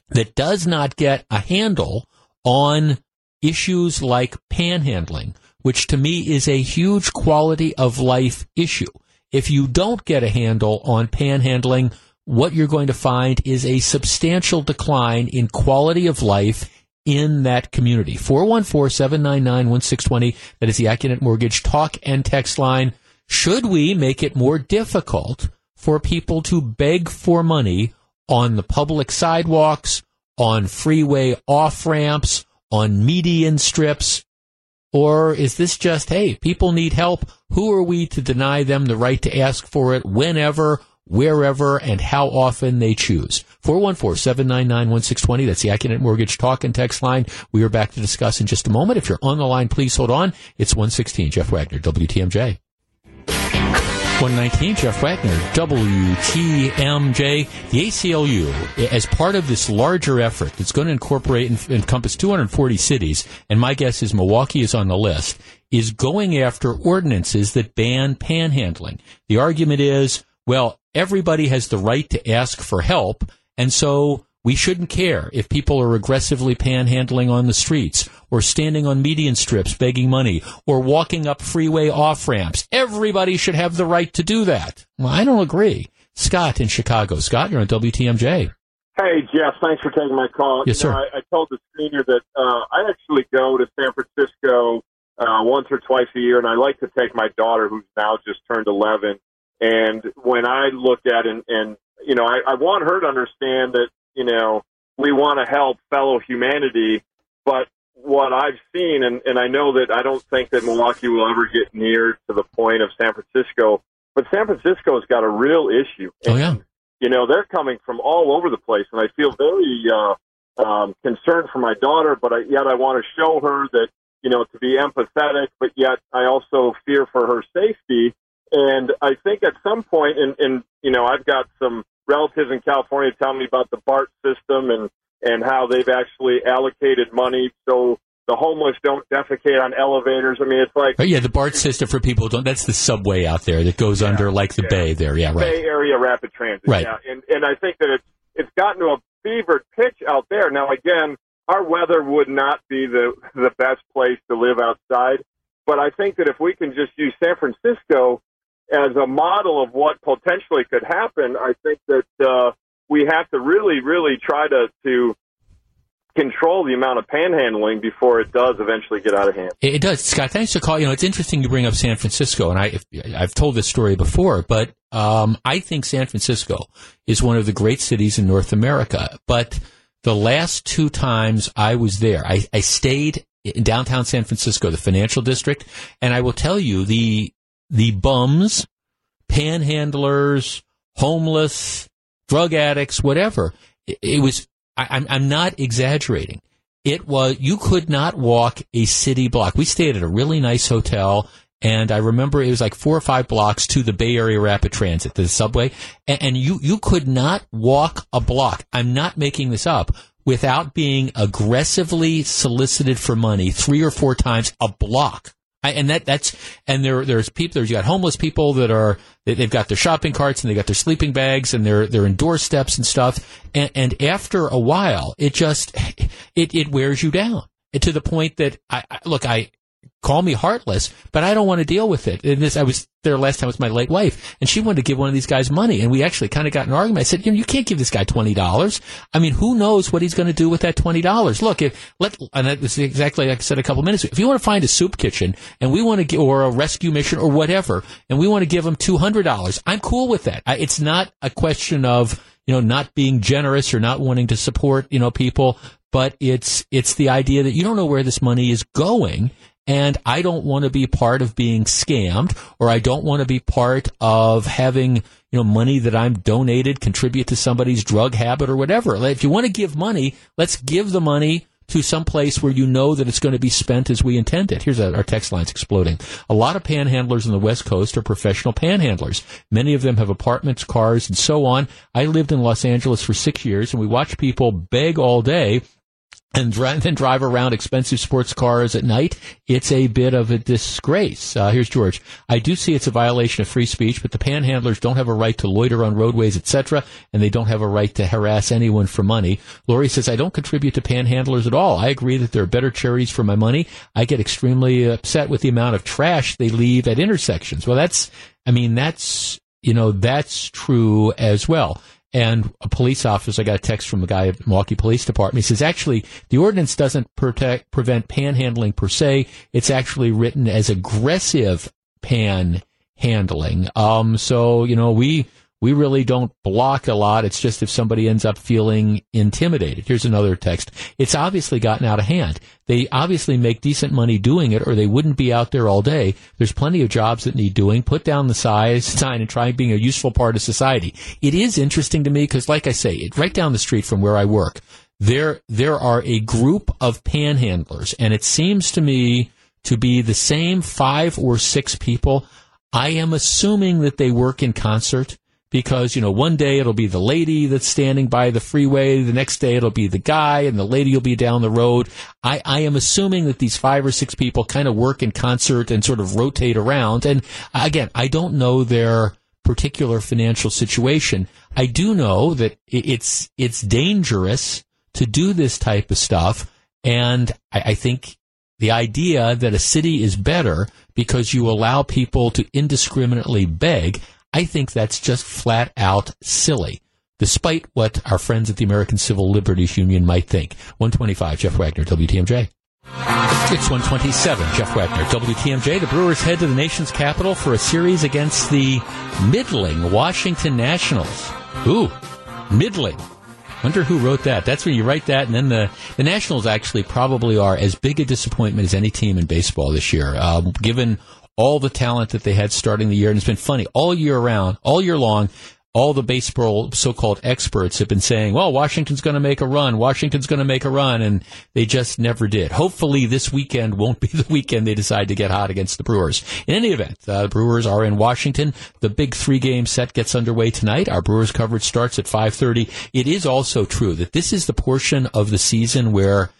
that does not get a handle on issues like panhandling, which to me is a huge quality of life issue. If you don't get a handle on panhandling, what you're going to find is a substantial decline in quality of life in that community. 414-799-1620. That is the Accunet Mortgage talk and text line. Should we make it more difficult for people to beg for money on the public sidewalks, on freeway off ramps, on median strips? Or is this just, hey, people need help. Who are we to deny them the right to ask for it whenever, wherever, and how often they choose? 414-799-1620. That's the Accunet Mortgage talk and text line. We are back to discuss in just a moment. If you're on the line, please hold on. It's 116. Jeff Wagner, WTMJ. 119, Jeff Wagner, WTMJ. The ACLU, as part of this larger effort that's going to incorporate and encompass 240 cities, and my guess is Milwaukee is on the list, is going after ordinances that ban panhandling. The argument is, well, everybody has the right to ask for help, And so we shouldn't care if people are aggressively panhandling on the streets or standing on median strips begging money or walking up freeway off ramps. Everybody should have the right to do that. Well, I don't agree. Scott in Chicago. Scott, you're on WTMJ. Hey, Jeff, thanks for taking my call. Yes, you know, sir. I, I told the screener that uh, I actually go to San Francisco uh, once or twice a year, and I like to take my daughter, who's now just turned 11. And when I look at and, and you know, I, I want her to understand that, you know, we want to help fellow humanity, but what I've seen, and, and I know that I don't think that Milwaukee will ever get near to the point of San Francisco, but San Francisco's got a real issue. Oh, yeah. You know, they're coming from all over the place, and I feel very uh, um, concerned for my daughter, but I, yet I want to show her that, you know, to be empathetic, but yet I also fear for her safety. And I think at some point, and, and you know, I've got some relatives in California telling me about the BART system and, and how they've actually allocated money so the homeless don't defecate on elevators. I mean, it's like Oh, yeah, the BART system for people don't. That's the subway out there that goes under like the bay there. Yeah, right. Bay Area Rapid Transit. Right. Yeah, and and I think that it's it's gotten to a fevered pitch out there. Now, again, our weather would not be the the best place to live outside, but I think that if we can just use San Francisco as a model of what potentially could happen, I think that uh, we have to really, really try to to control the amount of panhandling before it does eventually get out of hand. It does, Scott. Thanks for calling. You know, it's interesting you bring up San Francisco, and I, I've told this story before, but um, I think San Francisco is one of the great cities in North America. But the last two times I was there, I, I stayed in downtown San Francisco, the financial district, and I will tell you the the bums, panhandlers, homeless, drug addicts, whatever. It, it was. I, I'm I'm not exaggerating. It was you could not walk a city block. We stayed at a really nice hotel, and I remember it was like four or five blocks to the Bay Area Rapid Transit, the subway, and, and you you could not walk a block. I'm not making this up. Without being aggressively solicited for money three or four times a block. I, and that that's and there there's people there's you got homeless people that are they, they've got their shopping carts and they got their sleeping bags and they're they're in doorsteps and stuff. And, and after a while it just it it wears you down to the point that I, I look I call me heartless but I don't want to deal with it. And this I was there last time with my late wife and she wanted to give one of these guys money and we actually kind of got an argument. I said you know you can't give this guy twenty dollars. I mean who knows what he's going to do with that twenty dollars? Look if let and that was exactly like I said a couple minutes ago. If you want to find a soup kitchen and we want to get or a rescue mission or whatever and we want to give them two hundred dollars I'm cool with that. I, it's not a question of you know not being generous or not wanting to support you know people but it's it's the idea that you don't know where this money is going and I don't want to be part of being scammed or I don't want to be part of having, you know, money that I'm donated contribute to somebody's drug habit or whatever. If you want to give money, let's give the money to some place where you know that it's going to be spent as we intend it. Here's our text lines exploding. A lot of panhandlers on the West Coast are professional panhandlers. Many of them have apartments, cars, and so on. I lived in Los Angeles for six years and we watched people beg all day and then drive around expensive sports cars at night, it's a bit of a disgrace. Uh, here's George. I do see it's a violation of free speech, but the panhandlers don't have a right to loiter on roadways, etc., and they don't have a right to harass anyone for money. Lori says, I don't contribute to panhandlers at all. I agree that there are better charities for my money. I get extremely upset with the amount of trash they leave at intersections. Well, that's, I mean, that's, you know, that's true as well. And a police officer, I got a text from a guy at Milwaukee Police Department. He says, actually, the ordinance doesn't protect, prevent panhandling per se. It's actually written as aggressive panhandling. Um, so, you know, we, we really don't block a lot. It's just if somebody ends up feeling intimidated. Here's another text. It's obviously gotten out of hand. They obviously make decent money doing it or they wouldn't be out there all day. There's plenty of jobs that need doing. Put down the size sign and try being a useful part of society. It is interesting to me because like I say, it right down the street from where I work, there, there are a group of panhandlers and it seems to me to be the same five or six people. I am assuming that they work in concert because you know one day it'll be the lady that's standing by the freeway the next day it'll be the guy and the lady will be down the road. I, I am assuming that these five or six people kind of work in concert and sort of rotate around. And again i don't know their particular financial situation. I do know that it's it's dangerous to do this type of stuff, and I, I think the idea that a city is better because you allow people to indiscriminately beg, I think that's just flat out silly despite what our friends at the American Civil Liberties Union might think. 125, Jeff Wagner, WTMJ. It's 127. Jeff Wagner, WTMJ. The Brewers head to the nation's capital for a series against the middling Washington Nationals. Ooh, middling. Wonder who wrote that. That's when you write that, and then the, the Nationals actually probably are as big a disappointment as any team in baseball this year, um, given all the talent that they had starting the year. And it's been funny all year around, all year long all the baseball so-called experts have been saying, well, Washington's going to make a run. Washington's going to make a run. And they just never did. Hopefully this weekend won't be (laughs) the weekend they decide to get hot against the Brewers. In any event, uh, the Brewers are in Washington. The big three game set gets underway tonight. Our Brewers coverage starts at 530. It is also true that this is the portion of the season where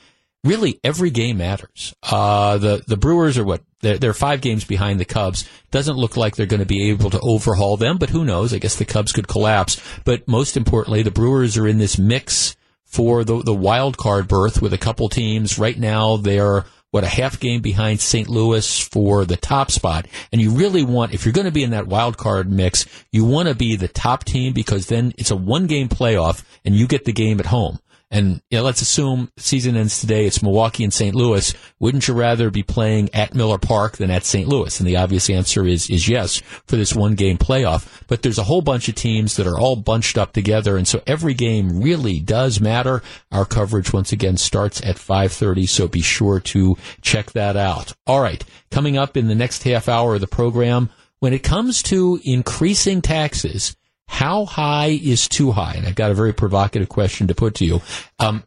really every game matters. Uh, the the Brewers are what they're, they're, five games behind the Cubs. Doesn't look like they're going to be able to overhaul them, but who knows? I guess the Cubs could collapse. But most importantly, the Brewers are in this mix for the the wild card berth with a couple teams. Right now, they're what a half game behind St. Louis for the top spot. And you really want, if you're going to be in that wild card mix, you want to be the top team because then it's a one game playoff and you get the game at home. And you know, let's assume season ends today. It's Milwaukee and St. Louis. Wouldn't you rather be playing at Miller Park than at St. Louis? And the obvious answer is is yes for this one game playoff. But there's a whole bunch of teams that are all bunched up together, and so every game really does matter. Our coverage once again starts at 5:30, so be sure to check that out. All right, coming up in the next half hour of the program, when it comes to increasing taxes how high is too high? And I've got a very provocative question to put to you. Um,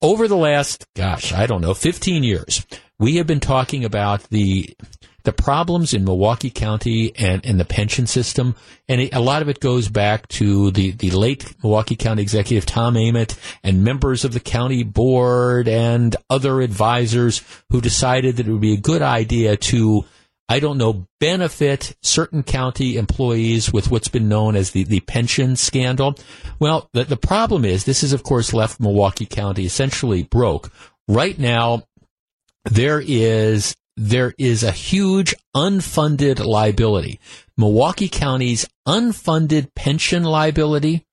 over the last, gosh, I don't know, 15 years, we have been talking about the the problems in Milwaukee County and, and the pension system. And it, a lot of it goes back to the, the late Milwaukee County executive Tom Ament and members of the county board and other advisors who decided that it would be a good idea to I don't know, benefit certain county employees with what's been known as the, the pension scandal. Well, the, the problem is this is, of course, left Milwaukee County essentially broke. Right now, there is there is a huge unfunded liability. Milwaukee County's unfunded pension liability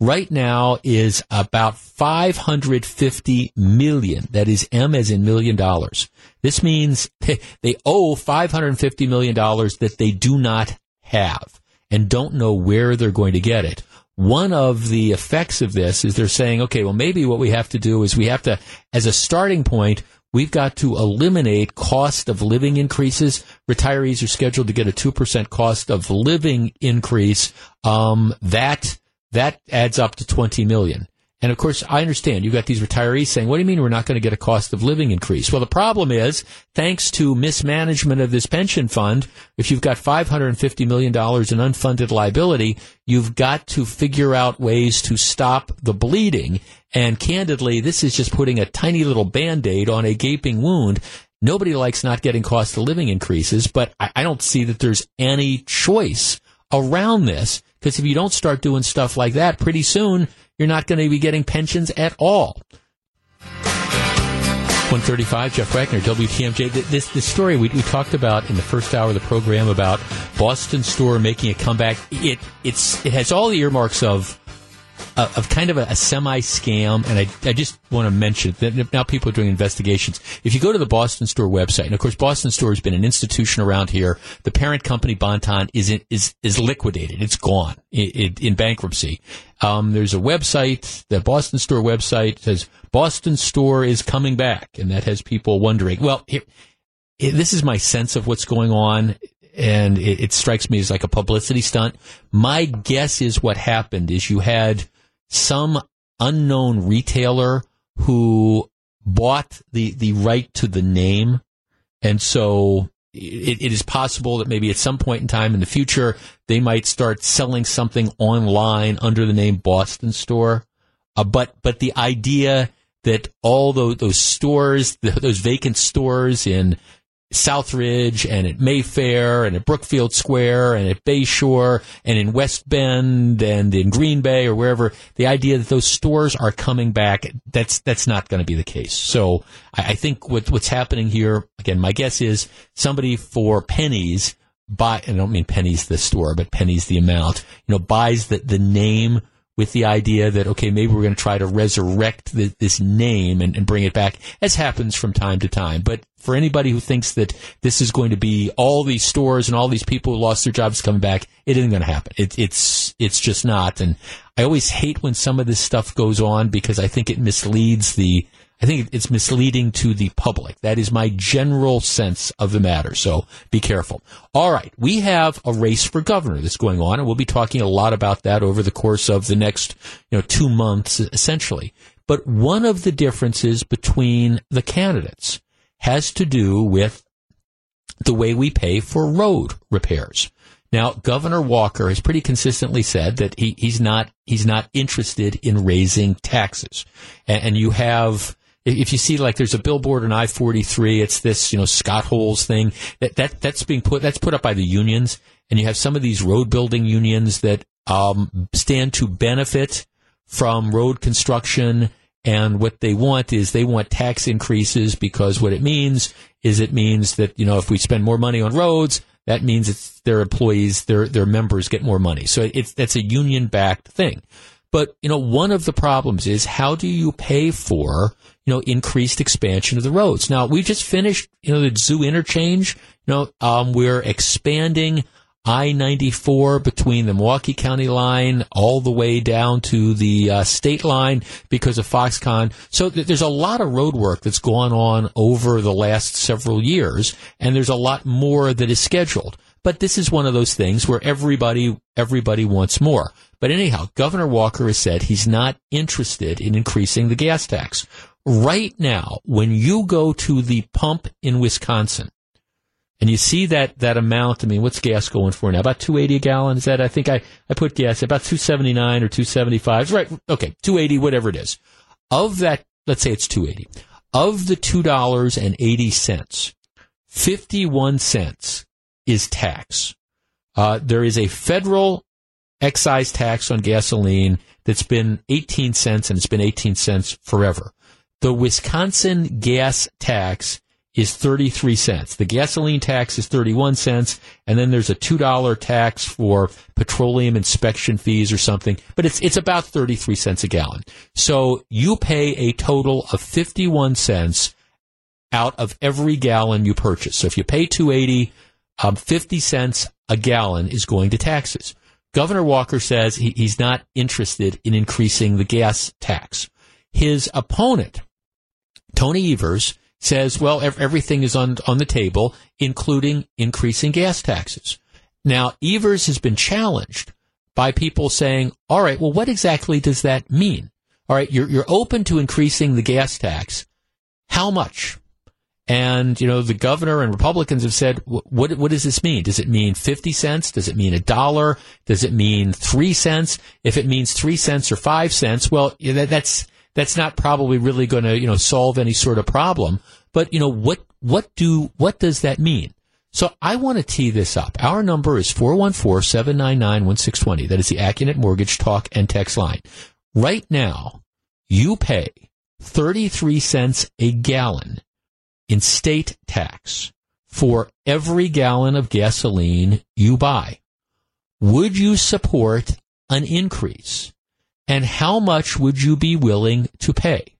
right now is about 550 million. That is M as in million dollars. This means (laughs) they owe $550 million that they do not have and don't know where they're going to get it. One of the effects of this is they're saying, okay, well, maybe what we have to do is we have to, as a starting point, we've got to eliminate cost of living increases. Retirees are scheduled to get a 2% cost of living increase. Um, that, that adds up to 20 million. And of course, I understand you've got these retirees saying, what do you mean we're not going to get a cost of living increase? Well, the problem is, thanks to mismanagement of this pension fund, if you've got $550 million in unfunded liability, you've got to figure out ways to stop the bleeding. And candidly, this is just putting a tiny little band-aid on a gaping wound. Nobody likes not getting cost of living increases, but I, I don't see that there's any choice around this. Because if you don't start doing stuff like that, pretty soon you're not going to be getting pensions at all. 135, Jeff Wagner, WTMJ. This, this story we, we talked about in the first hour of the program about Boston Store making a comeback. It, it's, it has all the earmarks of of kind of a, a semi scam, and I, I just want to mention that now people are doing investigations. If you go to the Boston Store website, and of course Boston Store has been an institution around here, the parent company Bon-Ton is is is liquidated. It's gone in, in bankruptcy. Um, there's a website, the Boston Store website says Boston Store is coming back, and that has people wondering. Well, this is my sense of what's going on and it, it, strikes me as like a publicity stunt. My guess is what happened is you had some unknown retailer who bought the, the right to the name. And so it, it is possible that maybe at some point in time in the future, they might start selling something online under the name Boston Store. Uh, but, but the idea that all those, those stores, (laughs) those vacant stores in Southridge and at Mayfair and at Brookfield Square and at Bayshore and in West Bend and in Green Bay or wherever, the idea that those stores are coming back, that's, that's not going to be the case. So I, I think what, what's happening here, again, my guess is somebody for pennies buy, I don't mean pennies the store, but pennies the amount, you know, buys the, the name with the idea that, okay, maybe we're going to try to resurrect the, this name and, and, bring it back, as happens from time to time. But for anybody who thinks that this is going to be all these stores and all these people who lost their jobs coming back, it isn't going to happen. It, it's, it's just not. And I always hate when some of this stuff goes on because I think it misleads the, I think it's misleading to the public. That is my general sense of the matter. So be careful. All right. We have a race for governor that's going on and we'll be talking a lot about that over the course of the next, you know, two months essentially. But one of the differences between the candidates has to do with the way we pay for road repairs. Now, Governor Walker has pretty consistently said that he, he's not he's not interested in raising taxes, and, and you have if you see like there's a billboard on I-43, it's this, you know, Scott Holes thing that, that, that's being put, that's put up by the unions. And you have some of these road building unions that, um, stand to benefit from road construction. And what they want is they want tax increases because what it means is it means that, you know, if we spend more money on roads, that means it's their employees, their, their members get more money. So it's, that's a union backed thing. But, you know, one of the problems is how do you pay for, you know, increased expansion of the roads? Now, we just finished, you know, the zoo interchange. You know, um, we're expanding I-94 between the Milwaukee County line all the way down to the uh, state line because of Foxconn. So th- there's a lot of road work that's gone on over the last several years, and there's a lot more that is scheduled. But this is one of those things where everybody everybody wants more. But anyhow, Governor Walker has said he's not interested in increasing the gas tax. Right now, when you go to the pump in Wisconsin and you see that, that amount, I mean, what's gas going for now? About 280 a gallon? Is that, I think I, I put gas about 279 or 275. Right. Okay. 280, whatever it is. Of that, let's say it's 280. Of the $2.80, 51 cents is tax. Uh, there is a federal excise tax on gasoline that's been 18 cents and it's been 18 cents forever. The Wisconsin gas tax is 33 cents. The gasoline tax is 31 cents. And then there's a $2 tax for petroleum inspection fees or something, but it's, it's about 33 cents a gallon. So you pay a total of 51 cents out of every gallon you purchase. So if you pay 280, um, 50 cents a gallon is going to taxes. Governor Walker says he, he's not interested in increasing the gas tax. His opponent, Tony Evers, says, well, everything is on, on the table, including increasing gas taxes. Now, Evers has been challenged by people saying, all right, well, what exactly does that mean? All right, you're, you're open to increasing the gas tax. How much? And, you know, the governor and Republicans have said, what, what does this mean? Does it mean 50 cents? Does it mean a dollar? Does it mean three cents? If it means three cents or five cents, well, that's, that's not probably really going to, you know, solve any sort of problem. But, you know, what, what do, what does that mean? So I want to tee this up. Our number is 414-799-1620. That is the Accunet Mortgage Talk and Text line. Right now, you pay 33 cents a gallon in state tax for every gallon of gasoline you buy. Would you support an increase? And how much would you be willing to pay?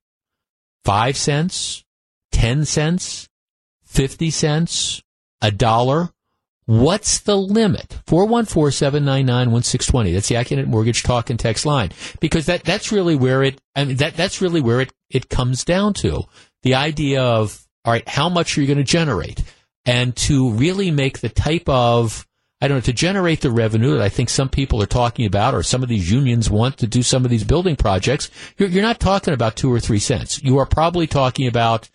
Five cents? Ten cents? Fifty cents? A dollar? What's the limit? 414-799-1620. That's the Accunet Mortgage Talk and Text line. Because that, that's really where it, I mean, that, that's really where it, it comes down to. The idea of, all right, how much are you going to generate? And to really make the type of, I don't know, to generate the revenue that I think some people are talking about, or some of these unions want to do some of these building projects, you're, you're not talking about two or three cents. You are probably talking about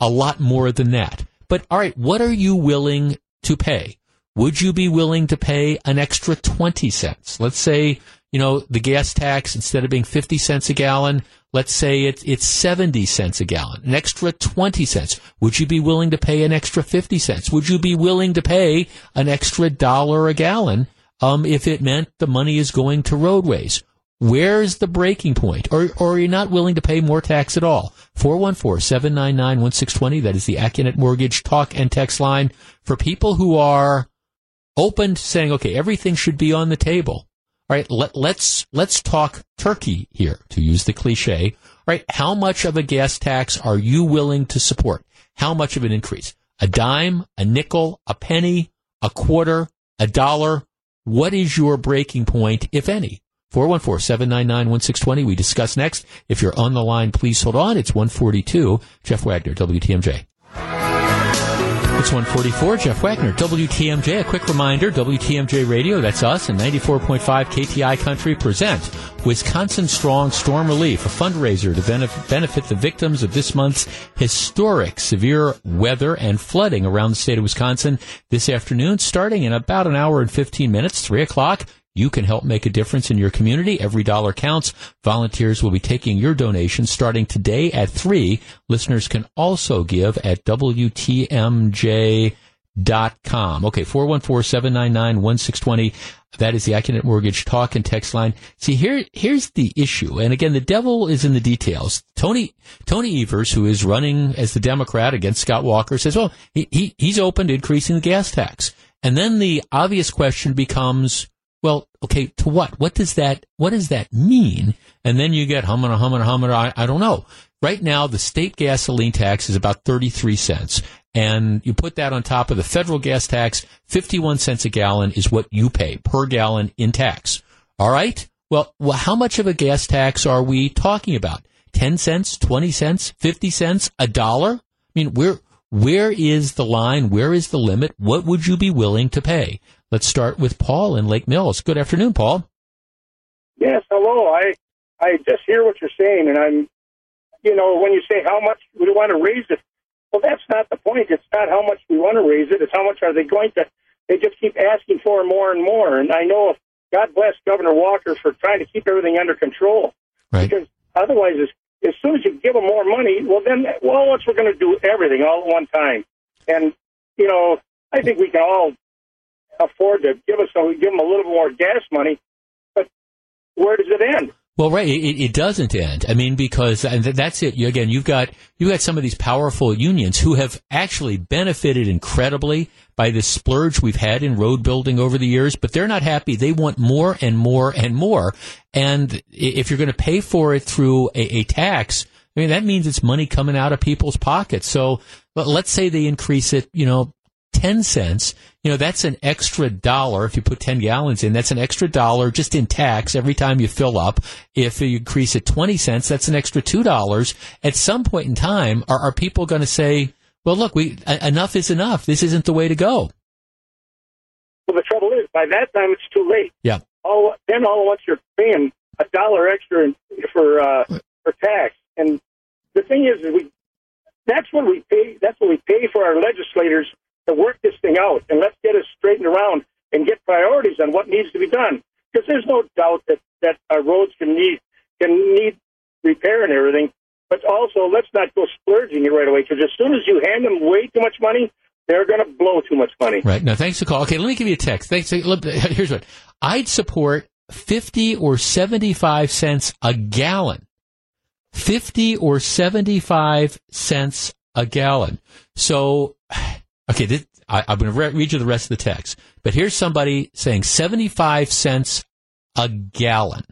a lot more than that. But all right, what are you willing to pay? Would you be willing to pay an extra 20 cents? Let's say you know, the gas tax, instead of being 50 cents a gallon, let's say it, it's 70 cents a gallon, an extra 20 cents. Would you be willing to pay an extra 50 cents? Would you be willing to pay an extra dollar a gallon um, if it meant the money is going to roadways? Where's the breaking point? Or, or are you not willing to pay more tax at all? 414-799-1620. That is the Accunet Mortgage talk and text line for people who are open to saying, okay, everything should be on the table. All right, let, let's let's talk turkey here, to use the cliche. All right, how much of a gas tax are you willing to support? How much of an increase? A dime, a nickel, a penny, a quarter, a dollar? What is your breaking point, if any? 414-799-1620. We discuss next. If you're on the line, please hold on. It's 142. Jeff Wagner, WTMJ. It's 144, Jeff Wagner, WTMJ. A quick reminder, WTMJ Radio, that's us, and 94.5 KTI Country present Wisconsin Strong Storm Relief, a fundraiser to benef- benefit the victims of this month's historic severe weather and flooding around the state of Wisconsin this afternoon, starting in about an hour and 15 minutes, 3 o'clock. You can help make a difference in your community. Every dollar counts. Volunteers will be taking your donations starting today at 3. Listeners can also give at WTMJ.com. Okay, 414-799-1620. That is the Accunet Mortgage talk and text line. See, here, here's the issue. And again, the devil is in the details. Tony, Tony Evers, who is running as the Democrat against Scott Walker, says, well, he, he, he's open to increasing the gas tax. And then the obvious question becomes, well, okay, to what? What does that, what does that mean? And then you get humana, humana, humana, I, I don't know. Right now, the state gasoline tax is about 33 cents. And you put that on top of the federal gas tax, 51 cents a gallon is what you pay per gallon in tax. All right? Well, well how much of a gas tax are we talking about? 10 cents, 20 cents, 50 cents, a dollar? I mean, where, where is the line? Where is the limit? What would you be willing to pay? Let's start with Paul in Lake Mills. Good afternoon, Paul. Yes, hello. I I just hear what you're saying, and I'm, you know, when you say how much we want to raise it, well, that's not the point. It's not how much we want to raise it. It's how much are they going to? They just keep asking for more and more. And I know, God bless Governor Walker for trying to keep everything under control. Right. Because otherwise, as, as soon as you give them more money, well, then, well, what's we're going to do everything all at one time? And you know, I think we can all afford to give us a, give them a little more gas money, but where does it end? Well, right, it, it doesn't end. I mean, because and that's it. You, again, you've got you've got some of these powerful unions who have actually benefited incredibly by this splurge we've had in road building over the years, but they're not happy. They want more and more and more. And if you're going to pay for it through a, a tax, I mean, that means it's money coming out of people's pockets. So let's say they increase it, you know, 10 cents, you know, that's an extra dollar. If you put 10 gallons in, that's an extra dollar just in tax every time you fill up. If you increase it 20 cents, that's an extra $2. At some point in time, are, are people going to say, well, look, we, enough is enough. This isn't the way to go. Well, the trouble is, by that time, it's too late. Yeah. All, then all once you're paying a dollar extra for, uh, for tax. And the thing is, we, that's what we pay, that's what we pay for our legislators to work this thing out and let's get it straightened around and get priorities on what needs to be done. Because there's no doubt that that our roads can need can need repair and everything. But also, let's not go splurging it right away. Because as soon as you hand them way too much money, they're going to blow too much money. Right. Now, thanks for call. Okay, let me give you a text. Thanks. (laughs) Here's what I'd support: fifty or seventy-five cents a gallon. Fifty or seventy-five cents a gallon. So (sighs) Okay, this, I, am going to re- read you the rest of the text. But here's somebody saying 75 cents a gallon.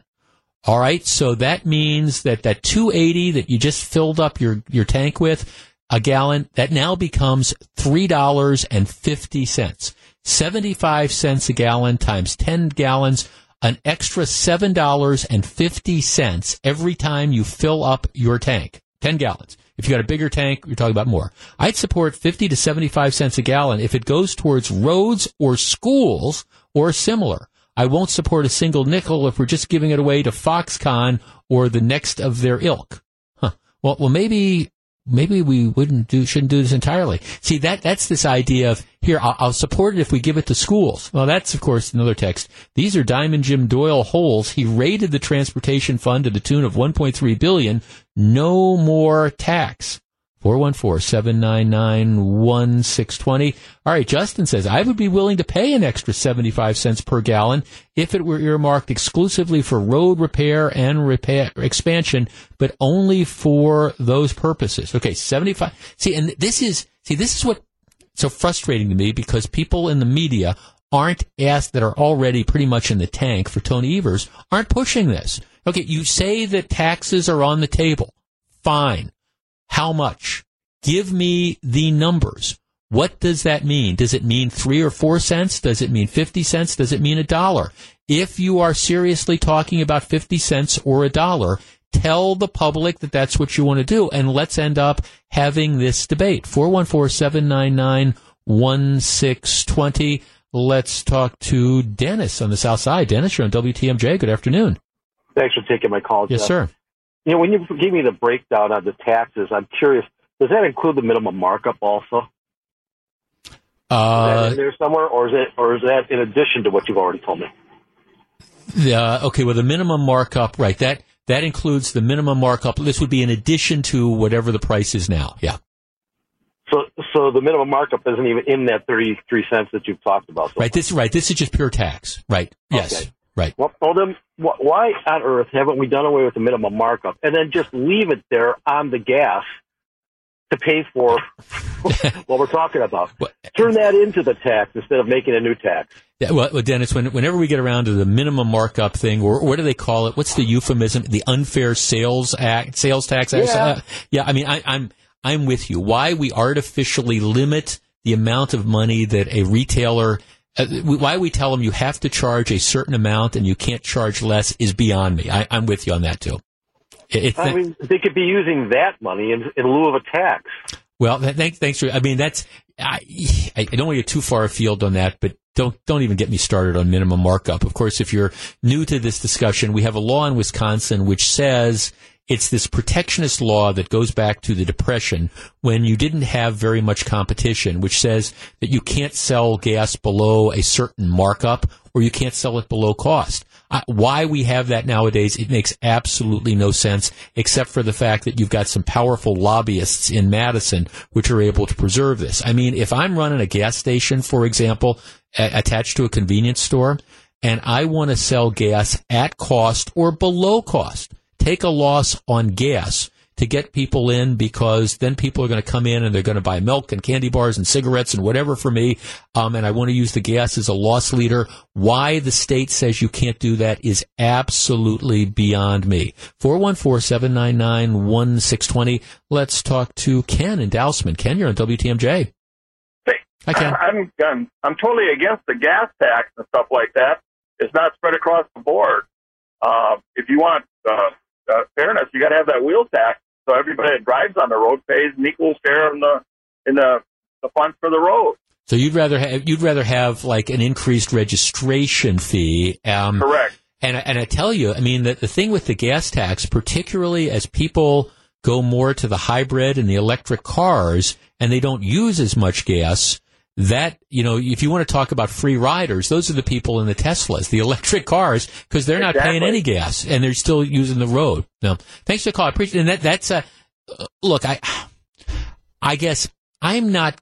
All right, so that means that that 280 that you just filled up your, your tank with, a gallon, that now becomes $3.50. 75 cents a gallon times 10 gallons, an extra $7.50 every time you fill up your tank. 10 gallons. If you got a bigger tank, you're talking about more. I'd support 50 to 75 cents a gallon if it goes towards roads or schools or similar. I won't support a single nickel if we're just giving it away to Foxconn or the next of their ilk. Huh. Well, well, maybe maybe we wouldn't do shouldn't do this entirely. See that that's this idea of here I'll, I'll support it if we give it to schools. Well, that's of course another text. These are Diamond Jim Doyle holes. He raided the transportation fund to the tune of 1.3 billion. No more tax. 414-799-1620. All right, Justin says, I would be willing to pay an extra 75 cents per gallon if it were earmarked exclusively for road repair and repair expansion, but only for those purposes. Okay, 75. See, and this is, see, this is what so frustrating to me because people in the media aren't asked that are already pretty much in the tank for Tony Evers aren't pushing this. Okay, you say that taxes are on the table. Fine. How much? Give me the numbers. What does that mean? Does it mean three or four cents? Does it mean 50 cents? Does it mean a dollar? If you are seriously talking about 50 cents or a dollar, tell the public that that's what you want to do and let's end up having this debate. 414-799-1620. Let's talk to Dennis on the South Side. Dennis, you're on WTMJ. Good afternoon. Thanks for taking my call. Yes, Jeff. sir. You know, when you give me the breakdown of the taxes, I'm curious. Does that include the minimum markup also? Is that Uh, in there somewhere, or is it, or is that in addition to what you've already told me? the, uh, okay, well, the minimum markup, right? That that includes the minimum markup. This would be in addition to whatever the price is now. Yeah, So, so the minimum markup isn't even in that thirty-three cents that you've talked about. So right. This right. This is just pure tax. Right. Yes. Right. Well, well then, wh- why on earth haven't we done away with the minimum markup and then just leave it there on the gas to pay for (laughs) what we're talking about? Turn that into the tax instead of making a new tax. Yeah, well, well, Dennis, when, whenever we get around to the minimum markup thing, or what do they call it? What's the euphemism? The unfair sales act, sales tax act. Yeah. Uh, yeah. I mean, I, I'm I'm with you. Why we artificially limit the amount of money that a retailer, Uh, why we tell them you have to charge a certain amount and you can't charge less is beyond me. I, I'm with you on that too. It, I mean, they could be using that money in, in lieu of a tax. Well, th- thanks, thanks for. I mean, that's. I, I don't want to get too far afield on that, but don't don't even get me started on minimum markup. Of course, if you're new to this discussion, we have a law in Wisconsin which says it's this protectionist law that goes back to the Depression when you didn't have very much competition, which says that you can't sell gas below a certain markup or you can't sell it below cost. Uh, why we have that nowadays, it makes absolutely no sense, except for the fact that you've got some powerful lobbyists in Madison which are able to preserve this. I mean, if I'm running a gas station, for example, a- attached to a convenience store, and I want to sell gas at cost or below cost, take a loss on gas to get people in because then people are going to come in and they're going to buy milk and candy bars and cigarettes and whatever for me. Um, and I want to use the gas as a loss leader. Why the state says you can't do that is absolutely beyond me. 414-799-1620. Let's talk to Ken in Dousman. Ken, you're on WTMJ. Hi, Ken. I'm, I'm I'm totally against the gas tax and stuff like that. It's not spread across the board. Uh, if you want uh, uh, fairness, you got to have that wheel tax so everybody that drives on the road pays an equal share in the in the the funds for the road. So you'd rather have, you'd rather have like an increased registration fee. Um, Correct. And I- and I tell you, I mean, the, the thing with the gas tax, particularly as people go more to the hybrid and the electric cars, and they don't use as much gas. That you know, if you want to talk about free riders, those are the people in the Teslas, the (laughs) electric cars, because they're not paying any gas and they're still using the road. No, thanks for the call. I appreciate. And that that's a uh, look. I I guess I'm not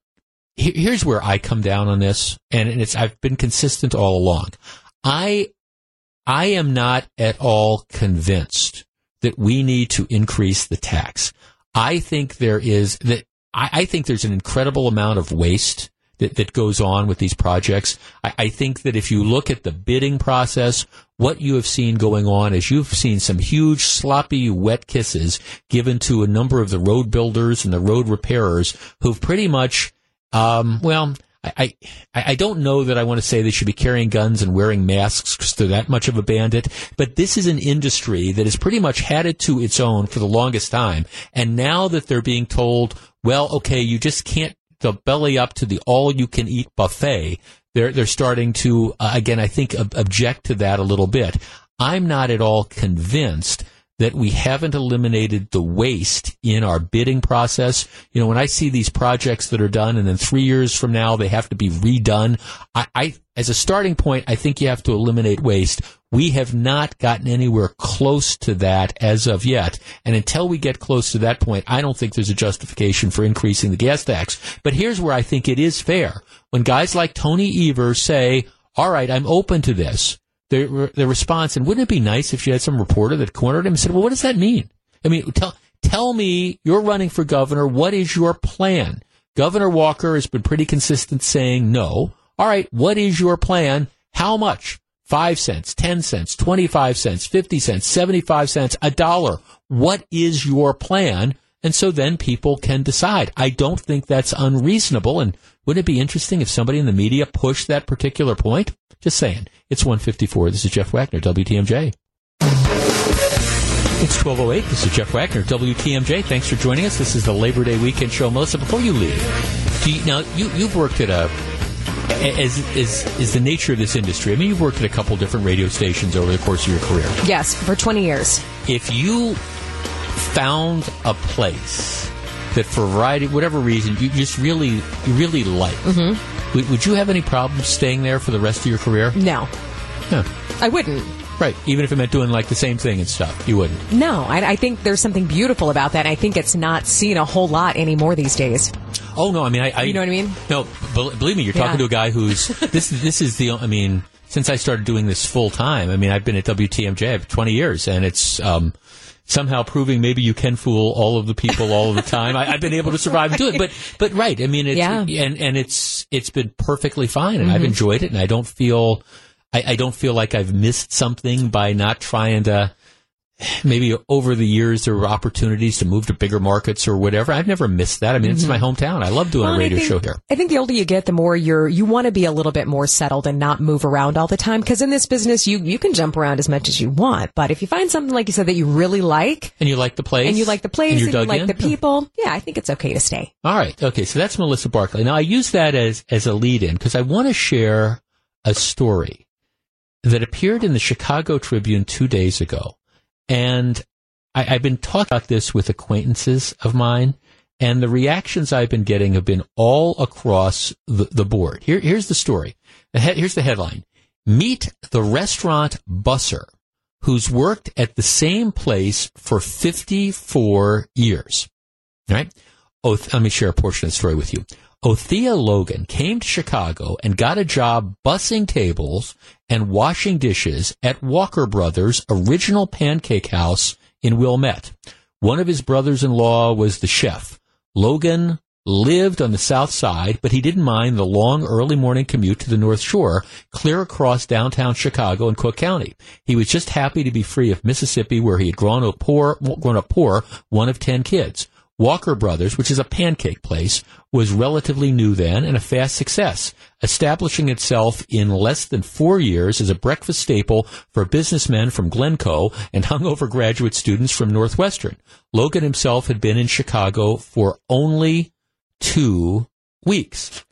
here's where I come down on this, and it's I've been consistent all along. I I am not at all convinced that we need to increase the tax. I think there is that I, I think there's an incredible amount of waste that, that goes on with these projects. I, I think that if you look at the bidding process, what you have seen going on is you've seen some huge sloppy wet kisses given to a number of the road builders and the road repairers who've pretty much um, well, I, I, I don't know that I want to say they should be carrying guns and wearing masks because they're that much of a bandit, but this is an industry that has pretty much had it to its own for the longest time. And now that they're being told, well, okay, you just can't go belly up to the all you can eat buffet, they're, they're starting to, uh, again, I think ob- object to that a little bit. I'm not at all convinced that we haven't eliminated the waste in our bidding process. You know, when I see these projects that are done and then three years from now they have to be redone, I, I as a starting point, I think you have to eliminate waste. We have not gotten anywhere close to that as of yet. And until we get close to that point, I don't think there's a justification for increasing the gas tax. But here's where I think it is fair. When guys like Tony Evers say, all right, I'm open to this the response. And wouldn't it be nice if you had some reporter that cornered him and said, "Well, what does that mean? I mean, tell tell me you're running for governor. What is your plan?" Governor Walker has been pretty consistent saying no. All right, what is your plan? How much? Five cents, ten cents, twenty-five cents, fifty cents, seventy-five cents, a dollar. What is your plan? And so then people can decide. I don't think that's unreasonable. And wouldn't it be interesting if somebody in the media pushed that particular point? Just saying. It's 154. This is Jeff Wagner, WTMJ. It's 1208. This is Jeff Wagner, WTMJ. Thanks for joining us. This is the Labor Day weekend show. Melissa, before you leave, you, now you, you've worked at a as is is the nature of this industry. I mean, you've worked at a couple different radio stations over the course of your career. Yes, for 20 years. If you found a place that, for a variety, whatever reason, you just really you really like, Mm-hmm. would, would you have any problems staying there for the rest of your career? No, Huh. I wouldn't. Right. Even if it meant doing like the same thing and stuff, you wouldn't. No, I, I think there's something beautiful about that. I think it's not seen a whole lot anymore these days. Oh no, I mean, I, I You know what I mean? No, bel- believe me, you're talking Yeah. to a guy who's (laughs) this. This is the. I mean, since I started doing this full time, I mean, I've been at WTMJ for 20 years, and it's um, somehow proving maybe you can fool all of the people all of the time. I, I've been able to survive and do it, but but right. I mean, it's, Yeah. and and it's it's been perfectly fine, and I've Mhm. enjoyed it, and I don't feel. I, I don't feel like I've missed something by not trying to maybe over the years there were opportunities to move to bigger markets or whatever. I've never missed that. I mean, it's Mhm. my hometown. I love doing Well, a radio think- show here. I think the older you get, the more you're you want to be a little bit more settled and not move around all the time. Because in this business, you you can jump around as much as you want, but if you find something like you said that you really like, And you like the place? and you like the place, And and, you like in? the people, yeah, I think it's okay to stay. All right. Okay. So that's Melissa Barkley. Now I use that as, as a lead in because I want to share a story that appeared in the Chicago Tribune two days ago. And I, I've been talking about this with acquaintances of mine and the reactions I've been getting have been all across the, the board. Here, here's the story. Here's the headline. Meet the restaurant busser who's worked at the same place for 54 years. All right. Oh, let me share a portion of the story with you. Othea Logan came to Chicago and got a job bussing tables and washing dishes at Walker Brothers' original pancake house in Wilmette. One of his brothers-in-law was the chef. Logan lived on the south side, but he didn't mind the long early morning commute to the North Shore, clear across downtown Chicago and Cook County. He was just happy to be free of Mississippi, where he had grown up poor, grown up poor, one of ten kids. Walker Brothers, which is a pancake place, was relatively new then and a fast success, establishing itself in less than four years as a breakfast staple for businessmen from Glencoe and hungover graduate students from Northwestern. Logan himself had been in Chicago for only two weeks.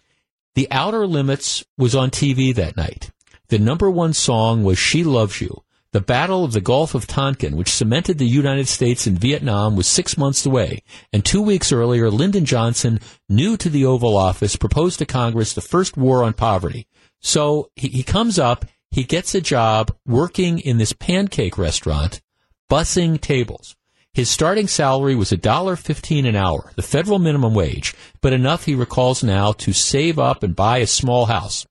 The Outer Limits was on TV that night. The number one song was She Loves You. The Battle of the Gulf of Tonkin, which cemented the United States in Vietnam, was six months away. And two weeks earlier, Lyndon Johnson, new to the Oval Office, proposed to Congress the first war on poverty. So he, he comes up, he gets a job working in this pancake restaurant, bussing tables. His starting salary was $1.15 an hour, the federal minimum wage, but enough, he recalls now, to save up and buy a small house.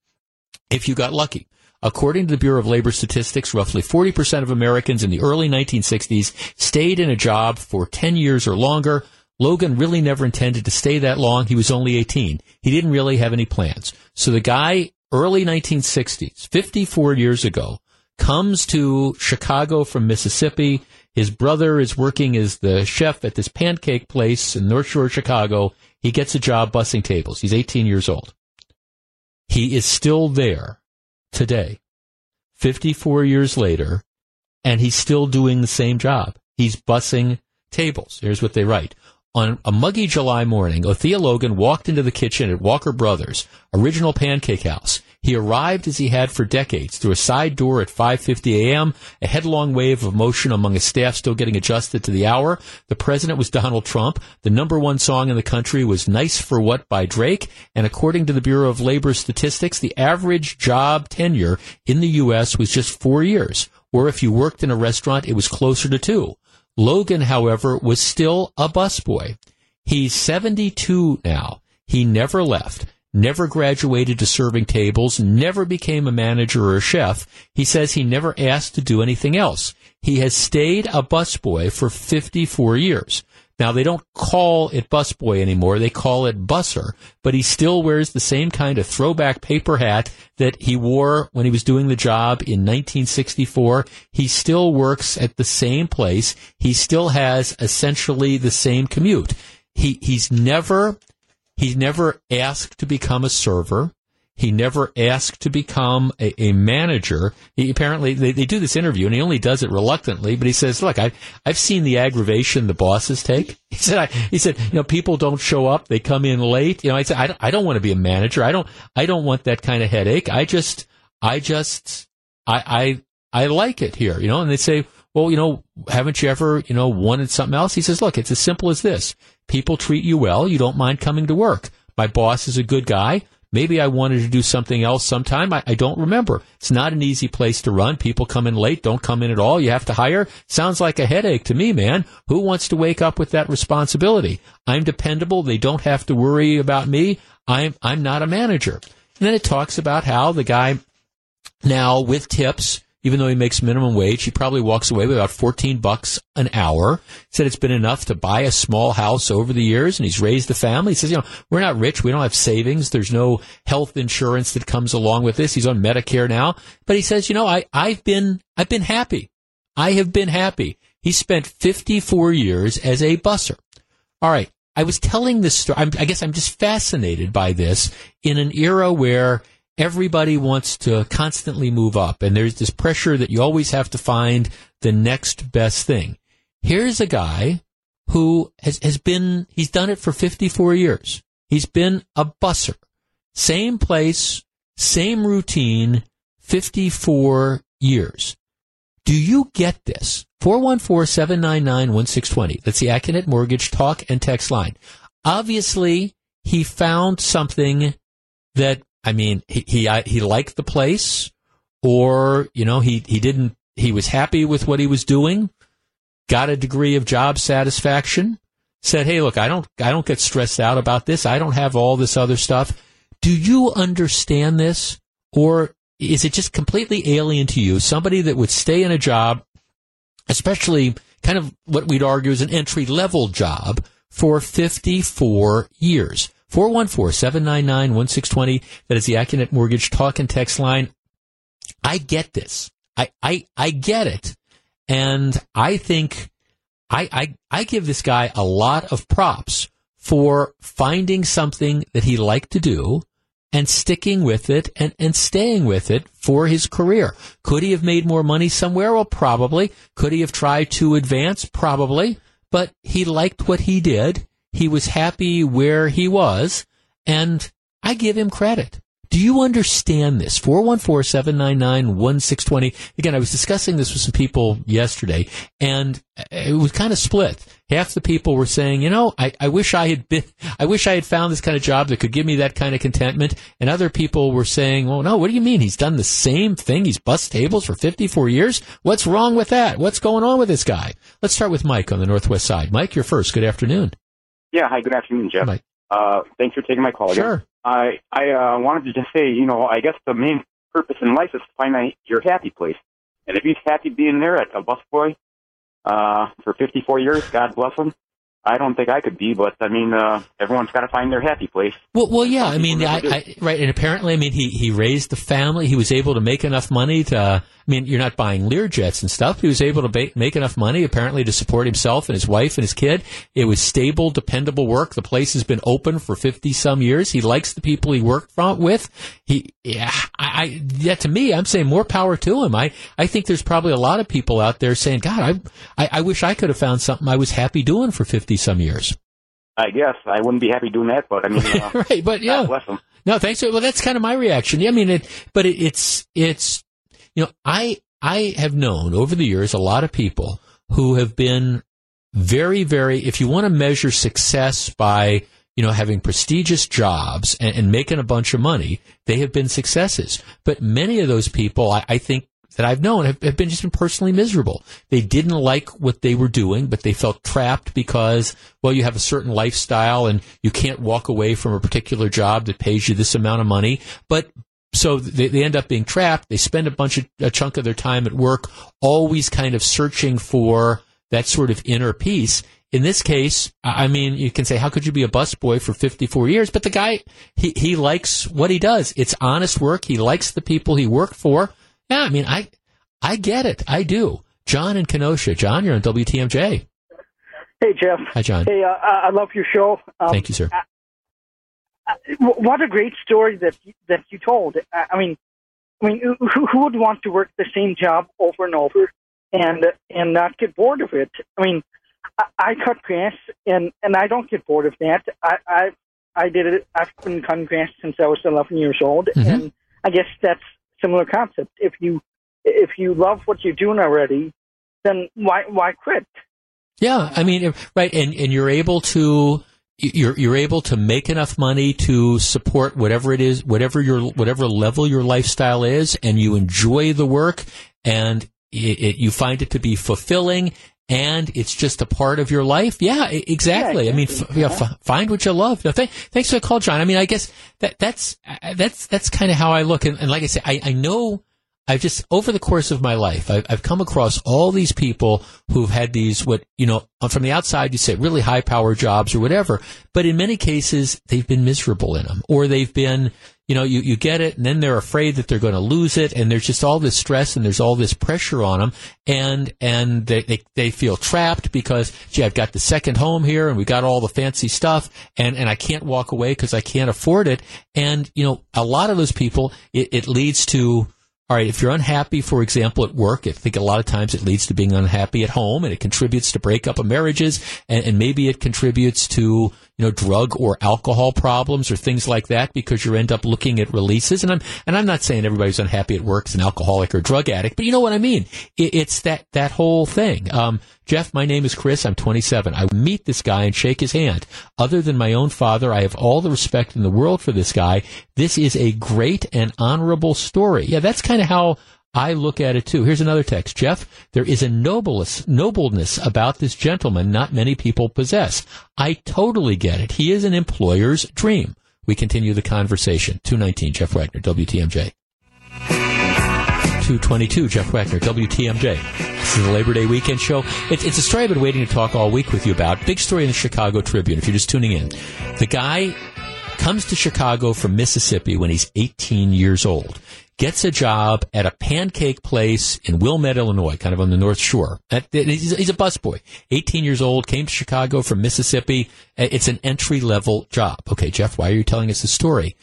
If you got lucky. According to the Bureau of Labor Statistics, roughly 40% of Americans in the early 1960s stayed in a job for 10 years or longer. Logan really never intended to stay that long. He was only 18. He didn't really have any plans. So the guy, early 1960s, 54 years ago, comes to Chicago from Mississippi. His brother is working as the chef at this pancake place in North Shore, Chicago. He gets a job bussing tables. He's 18 years old. He is still there today, 54 years later, and he's still doing the same job. He's bussing tables. Here's what they write. On a muggy July morning, Othea Logan walked into the kitchen at Walker Brothers, original pancake house. He arrived as he had for decades through a side door at 5:50 a.m. A headlong wave of motion among his staff still getting adjusted to the hour. The president was Donald Trump. The number one song in the country was "Nice for What" by Drake, and according to the Bureau of Labor Statistics, the average job tenure in the U.S. was just four years. Or if you worked in a restaurant, it was closer to two. Logan, however, was still a busboy. He's 72 now. He never left, never graduated to serving tables, never became a manager or a chef. He says he never asked to do anything else. He has stayed a busboy for 54 years. Now they don't call it busboy anymore. They call it busser, but he still wears the same kind of throwback paper hat that he wore when he was doing the job in 1964. He still works at the same place. He still has essentially the same commute. He, he's never, he's never asked to become a server. He never asked to become a, a manager. He apparently they, they do this interview and he only does it reluctantly, but he says, look, I, I've seen the aggravation the bosses take. (laughs) He said, I, he said, you know, people don't show up. They come in late. You know, I said, I I don't want to be a manager. I don't, I don't want that kind of headache. I just, I just, I, I, I like it here, you know, and they say, well, you know, haven't you ever, you know, wanted something else? He says, look, it's as simple as this. People treat you well. You don't mind coming to work. My boss is a good guy. Maybe I wanted to do something else sometime. I, I, don't remember. It's not an easy place to run. People come in late, don't come in at all. You have to hire. Sounds like a headache to me, man. Who wants to wake up with that responsibility? I'm dependable. They don't have to worry about me. I'm, I'm not a manager. And then it talks about how the guy now with tips, even though he makes minimum wage, he probably walks away with about 14 bucks an hour. He Said it's been enough to buy a small house over the years and he's raised a family. He says, you know, we're not rich. We don't have savings. There's no health insurance that comes along with this. He's on Medicare now, but he says, you know, I, I've been, I've been happy. I have been happy. He spent 54 years as a busser. All right. I was telling this story. I'm, I guess I'm just fascinated by this in an era where everybody wants to constantly move up and there's this pressure that you always have to find the next best thing. Here's a guy who has, has been, he's done it for 54 years. He's been a busser. Same place, same routine, 54 years. Do you get this? 414-799-1620. That's the Accunet Mortgage talk and text line. Obviously, he found something that I mean, he, he, he liked the place or, you know, he, he didn't, he was happy with what he was doing, got a degree of job satisfaction, said, Hey, look, I don't, I don't get stressed out about this. I don't have all this other stuff. Do you understand this? Or is it just completely alien to you? Somebody that would stay in a job, especially kind of what we'd argue is an entry level job for 54 years. 414-799-1620. That is the Accunet Mortgage talk and text line. I get this. I, I, I get it. And I think I, I, I give this guy a lot of props for finding something that he liked to do and sticking with it and, and staying with it for his career. Could he have made more money somewhere? Well, probably. Could he have tried to advance? Probably. But he liked what he did he was happy where he was, and I give him credit. Do you understand this? 414-799-1620. Again, I was discussing this with some people yesterday, and it was kind of split. Half the people were saying, you know, I, I wish I had been, I wish I had found this kind of job that could give me that kind of contentment. And other people were saying, well, no, what do you mean? He's done the same thing. He's bust tables for 54 years. What's wrong with that? What's going on with this guy? Let's start with Mike on the Northwest side. Mike, you're first. Good afternoon. Yeah. Hi. Good afternoon, Jeff. Hi. Uh, thanks for taking my call. Again. Sure. I I uh, wanted to just say, you know, I guess the main purpose in life is to find your happy place. And if he's happy being there at a busboy uh, for 54 years, God bless him. I don't think I could be, but I mean, uh, everyone's got to find their happy place. Well, well, yeah. I mean, I, I, right, and apparently, I mean, he he raised the family. He was able to make enough money to. I mean, you're not buying Learjets and stuff. He was able to ba- make enough money, apparently, to support himself and his wife and his kid. It was stable, dependable work. The place has been open for fifty some years. He likes the people he worked from, with. He, yeah, I, I, yeah. To me, I'm saying more power to him. I, I think there's probably a lot of people out there saying, God, I, I, I wish I could have found something I was happy doing for fifty some years. I guess I wouldn't be happy doing that, but I mean, (laughs) uh, right? But yeah, God bless him. No, thanks. Well, that's kind of my reaction. Yeah, I mean, it, but it, it's it's you know, I I have known over the years a lot of people who have been very, very. If you want to measure success by you know having prestigious jobs and, and making a bunch of money, they have been successes. But many of those people, I, I think, that I've known have, have, been just been personally miserable. They didn't like what they were doing, but they felt trapped because, well, you have a certain lifestyle and you can't walk away from a particular job that pays you this amount of money. But so they, they end up being trapped. They spend a bunch of a chunk of their time at work, always kind of searching for that sort of inner peace. In this case, I mean, you can say, how could you be a busboy for 54 years? But the guy, he, he likes what he does. It's honest work. He likes the people he worked for. Yeah, I mean, I, I get it. I do. John and Kenosha. John, you're on WTMJ. Hey, Jeff. Hi, John. Hey, uh, I love your show. Um, Thank you, sir. Uh, what a great story that that you told. I mean, I mean, who, who would want to work the same job over and over and and not get bored of it? I mean, I, I cut grass and and I don't get bored of that. I I I did it. I've been cutting grass since I was 11 years old, mm-hmm. and I guess that's similar concept. If you if you love what you're doing already, then why why quit? Yeah, I mean, right, and and you're able to you're you're able to make enough money to support whatever it is, whatever your whatever level your lifestyle is, and you enjoy the work, and it, it, you find it to be fulfilling, and it's just a part of your life. Yeah, exactly. Yeah, I mean, f- yeah, f- find what you love. No, th- thanks for the call, John. I mean, I guess that that's that's that's kind of how I look, and, and like I say, I, I know I've just over the course of my life, I've, I've, come across all these people who've had these what you know uh, from the outside you say really high power jobs or whatever, but in many cases they've been miserable in them, or they've been you know you, you get it and then they're afraid that they're going to lose it, and there's just all this stress and there's all this pressure on them, and and they they, they feel trapped because gee I've got the second home here and we got all the fancy stuff and and I can't walk away because I can't afford it, and you know a lot of those people it, it leads to all right, if you're unhappy, for example, at work, I think a lot of times it leads to being unhappy at home and it contributes to breakup of marriages and, and maybe it contributes to, you know, drug or alcohol problems or things like that because you end up looking at releases. And I'm, and I'm not saying everybody's unhappy at work is an alcoholic or drug addict, but you know what I mean? It, it's that, that whole thing. Um, Jeff, my name is Chris. I'm 27. I meet this guy and shake his hand. Other than my own father, I have all the respect in the world for this guy. This is a great and honorable story. Yeah, that's kind of how I look at it too. Here's another text. Jeff, there is a nobleness, nobleness about this gentleman not many people possess. I totally get it. He is an employer's dream. We continue the conversation. 219, Jeff Wagner, WTMJ. 222, Jeff Wagner, WTMJ. This is the Labor Day weekend show. It's, it's a story I've been waiting to talk all week with you about. Big story in the Chicago Tribune, if you're just tuning in. The guy comes to Chicago from Mississippi when he's 18 years old, gets a job at a pancake place in Wilmette, Illinois, kind of on the North Shore. He's a busboy. 18 years old, came to Chicago from Mississippi. Uh, it's an entry level job. Okay, Jeff, why are you telling us the story?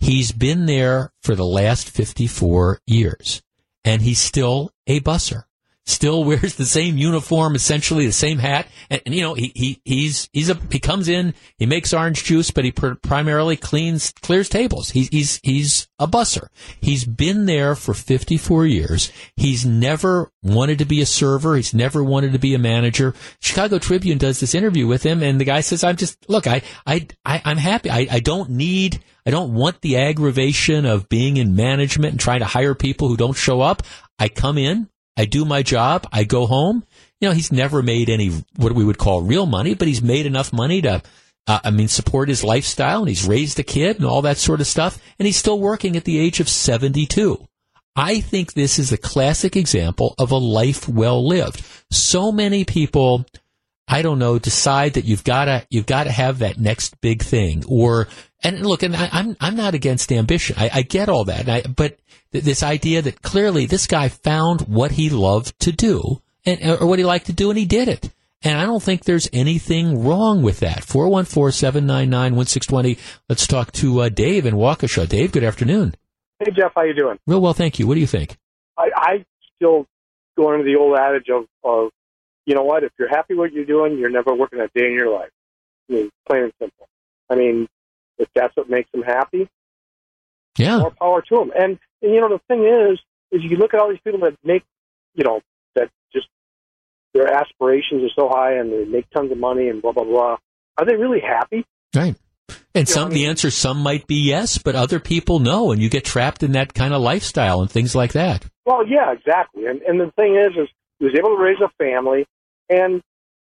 He's been there for the last 54 years, and he's still a busser still wears the same uniform, essentially the same hat. And, and, you know, he, he, he's, he's a, he comes in, he makes orange juice, but he pr- primarily cleans, clears tables. He's, he's, he's a busser. He's been there for 54 years. He's never wanted to be a server. He's never wanted to be a manager. Chicago Tribune does this interview with him and the guy says, I'm just, look, I, I, I I'm happy. I, I don't need, I don't want the aggravation of being in management and trying to hire people who don't show up. I come in, I do my job. I go home. You know, he's never made any what we would call real money, but he's made enough money to, uh, I mean, support his lifestyle and he's raised a kid and all that sort of stuff. And he's still working at the age of 72. I think this is a classic example of a life well lived. So many people, I don't know, decide that you've got to you've got to have that next big thing, or and look, and I, am I'm, I'm not against ambition. I, I get all that, I, but this idea that clearly this guy found what he loved to do and or what he liked to do and he did it. And I don't think there's anything wrong with that. 414-799-1620. Let's talk to uh, Dave in Waukesha. Dave, good afternoon. Hey, Jeff. How you doing? Real well, thank you. What do you think? I, I still go into the old adage of, of, you know what, if you're happy with what you're doing, you're never working a day in your life. I mean, plain and simple. I mean, if that's what makes them happy, Yeah. More power to them. And, and you know the thing is, is you look at all these people that make, you know, that just their aspirations are so high and they make tons of money and blah blah blah. Are they really happy? Right. And some, the answer, some might be yes, but other people no, and you get trapped in that kind of lifestyle and things like that. Well, yeah, exactly. And and the thing is, is he was able to raise a family, and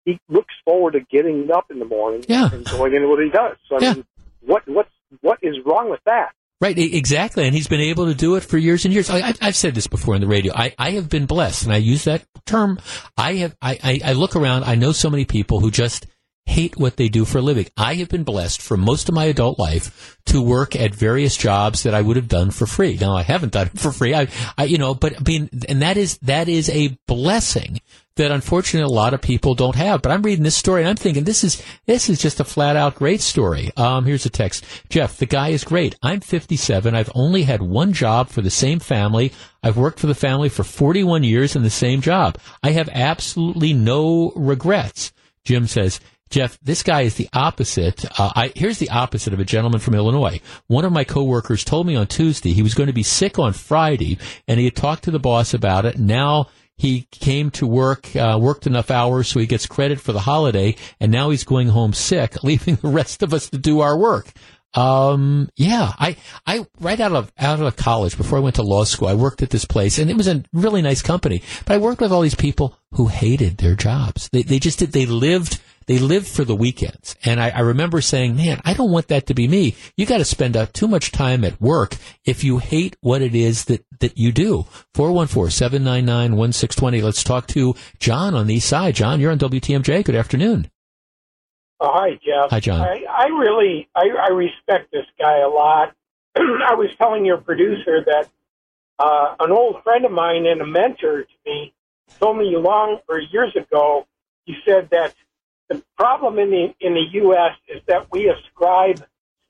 he looks forward to getting up in the morning Yeah. and going into what he does. So I Yeah. mean, what what's what is wrong with that? Right, exactly, and he's been able to do it for years and years. I, I've, I've said this before in the radio. I, I have been blessed, and I use that term. I have. I, I, I look around. I know so many people who just hate what they do for a living. I have been blessed for most of my adult life to work at various jobs that I would have done for free. Now I haven't done it for free. I, I you know, but mean, and that is that is a blessing that unfortunately a lot of people don't have. But I'm reading this story and I'm thinking this is this is just a flat out great story. Um, here's a text. Jeff, the guy is great. I'm 57. I've only had one job for the same family. I've worked for the family for 41 years in the same job. I have absolutely no regrets. Jim says, Jeff, this guy is the opposite. Uh, I, here's the opposite of a gentleman from Illinois. One of my coworkers told me on Tuesday he was going to be sick on Friday, and he had talked to the boss about it. Now he came to work, uh, worked enough hours so he gets credit for the holiday, and now he's going home sick, (laughs) leaving the rest of us to do our work. Um, yeah, I, I, right out of, out of college, before I went to law school, I worked at this place and it was a really nice company, but I worked with all these people who hated their jobs. They, they just did, they lived, they live for the weekends. And I, I remember saying, man, I don't want that to be me. You got to spend uh, too much time at work if you hate what it is that, that you do. 414-799-1620. Let's talk to John on the east side. John, you're on WTMJ. Good afternoon. Oh, hi, Jeff. Hi, John. I, I really, I, I respect this guy a lot. (clears throat) I was telling your producer that uh, an old friend of mine and a mentor to me told me long or years ago. He said that the problem in the in the U.S. is that we ascribe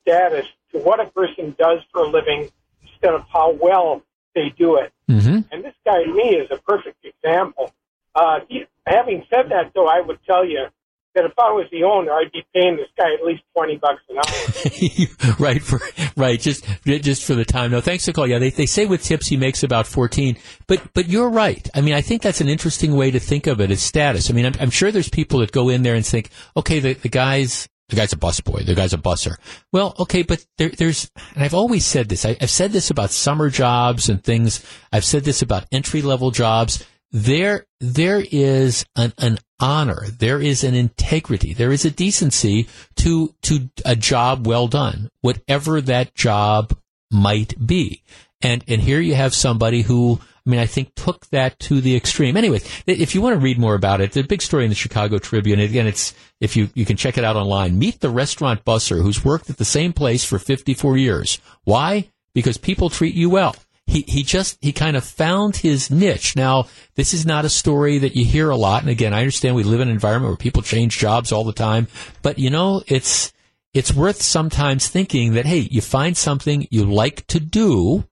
status to what a person does for a living instead of how well they do it. Mm-hmm. And this guy to me is a perfect example. Uh, he- having said that, though, I would tell you that if I was the owner, I'd be paying this guy at least twenty bucks an hour. (laughs) right for right just just for the time. No thanks for call. Yeah they, they say with tips he makes about 14 but but you're right. I mean i think that's an interesting way to think of it as status. I mean i'm, I'm sure there's people that go in there and think okay the, the guy's the guy's a busboy the guy's a busser. Well okay but there, there's and i've always said this I, i've said this about summer jobs and things. I've said this about entry level jobs there there is an, an honor there is an integrity there is a decency to to a job well done whatever that job might be and and here you have somebody who I mean, I think took that to the extreme. Anyways, if you want to read more about it, the big story in the Chicago Tribune. Again, it's if you you can check it out online. Meet the restaurant busser who's worked at the same place for 54 years. Why? Because people treat you well he he just he kind of found his niche. Now, this is not a story that you hear a lot. And again, I understand we live in an environment where people change jobs all the time, but you know, it's it's worth sometimes thinking that hey, you find something you like to do.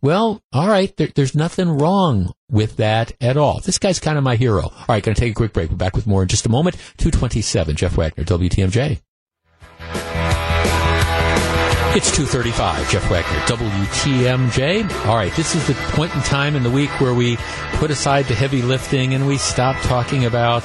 Well, all right, there, there's nothing wrong with that at all. This guy's kind of my hero. All right, going to take a quick break. We're back with more in just a moment. 227, Jeff Wagner, WTMJ. It's 235, Jeff Wagner, WTMJ. All right, this is the point in time in the week where we put aside the heavy lifting and we stop talking about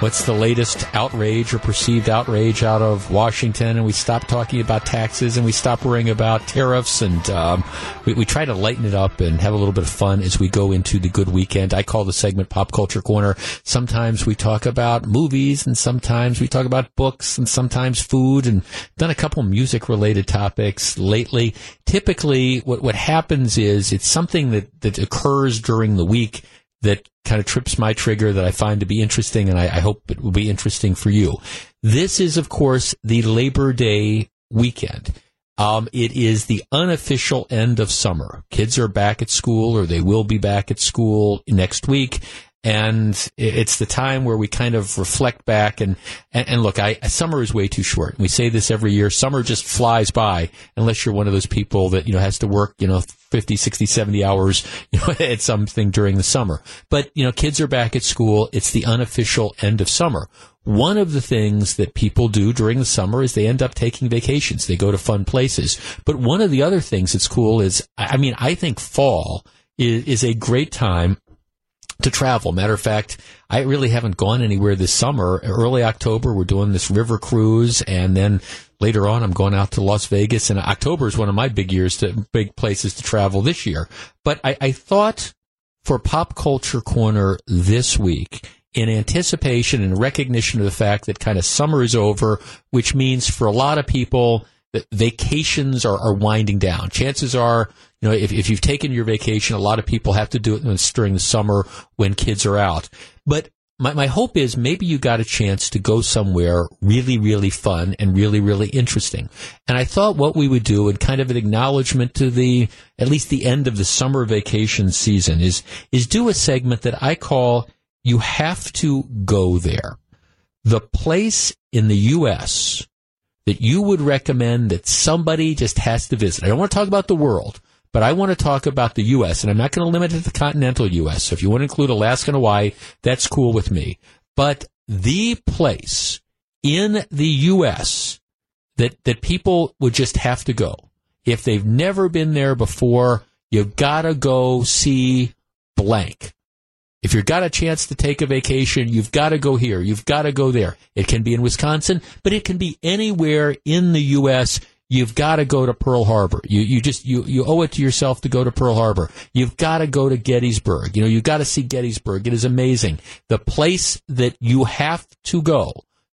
what's the latest outrage or perceived outrage out of Washington and we stop talking about taxes and we stop worrying about tariffs and um, we, we try to lighten it up and have a little bit of fun as we go into the good weekend. I call the segment Pop Culture Corner. Sometimes we talk about movies and sometimes we talk about books and sometimes food and done a couple music related topics lately. Typically what, what happens is it's something that, that occurs during the week that kind of trips my trigger that I find to be interesting, and I, I, hope it will be interesting for you. This is, of course, the Labor Day weekend. Um, it is the unofficial end of summer. Kids are back at school, or they will be back at school next week. And it's the time where we kind of reflect back and, and, and look, I, summer is way too short. We say this every year. Summer just flies by unless you're one of those people that, you know, has to work, you know, 50, 60, 70 hours, (laughs) you know, at something during the summer. But, you know, kids are back at school. It's the unofficial end of summer. One of the things that people do during the summer is they end up taking vacations. They go to fun places. But one of the other things that's cool is, I mean, I think fall is, is a great time to travel. Matter of fact, I really haven't gone anywhere this summer. Early October, we're doing this river cruise, and then later on, I'm going out to Las Vegas. And October is one of my big years to big places to travel this year. But I, I thought for Pop Culture Corner this week, in anticipation and recognition of the fact that kind of summer is over, which means for a lot of people that vacations are, are winding down. Chances are you know, if, if you've taken your vacation, a lot of people have to do it during the summer when kids are out. But my, my hope is maybe you got a chance to go somewhere really, really fun and really, really interesting. And I thought what we would do, in kind of an acknowledgement to the, at least the end of the summer vacation season, is, is do a segment that I call You Have to Go There. The place in the U.S. that you would recommend that somebody just has to visit. I don't want to talk about the world. But I want to talk about the U.S., and I'm not going to limit it to the continental U.S. So if you want to include Alaska and Hawaii, that's cool with me. But the place in the U.S. that, that people would just have to go, if they've never been there before, you've got to go see blank. If you've got a chance to take a vacation, you've got to go here. You've got to go there. It can be in Wisconsin, but it can be anywhere in the U.S you've got to go to Pearl Harbor. You you just you you owe it to yourself to go to Pearl Harbor. You've got to go to Gettysburg. You know, you've got to see Gettysburg. It is amazing. The place that you have to go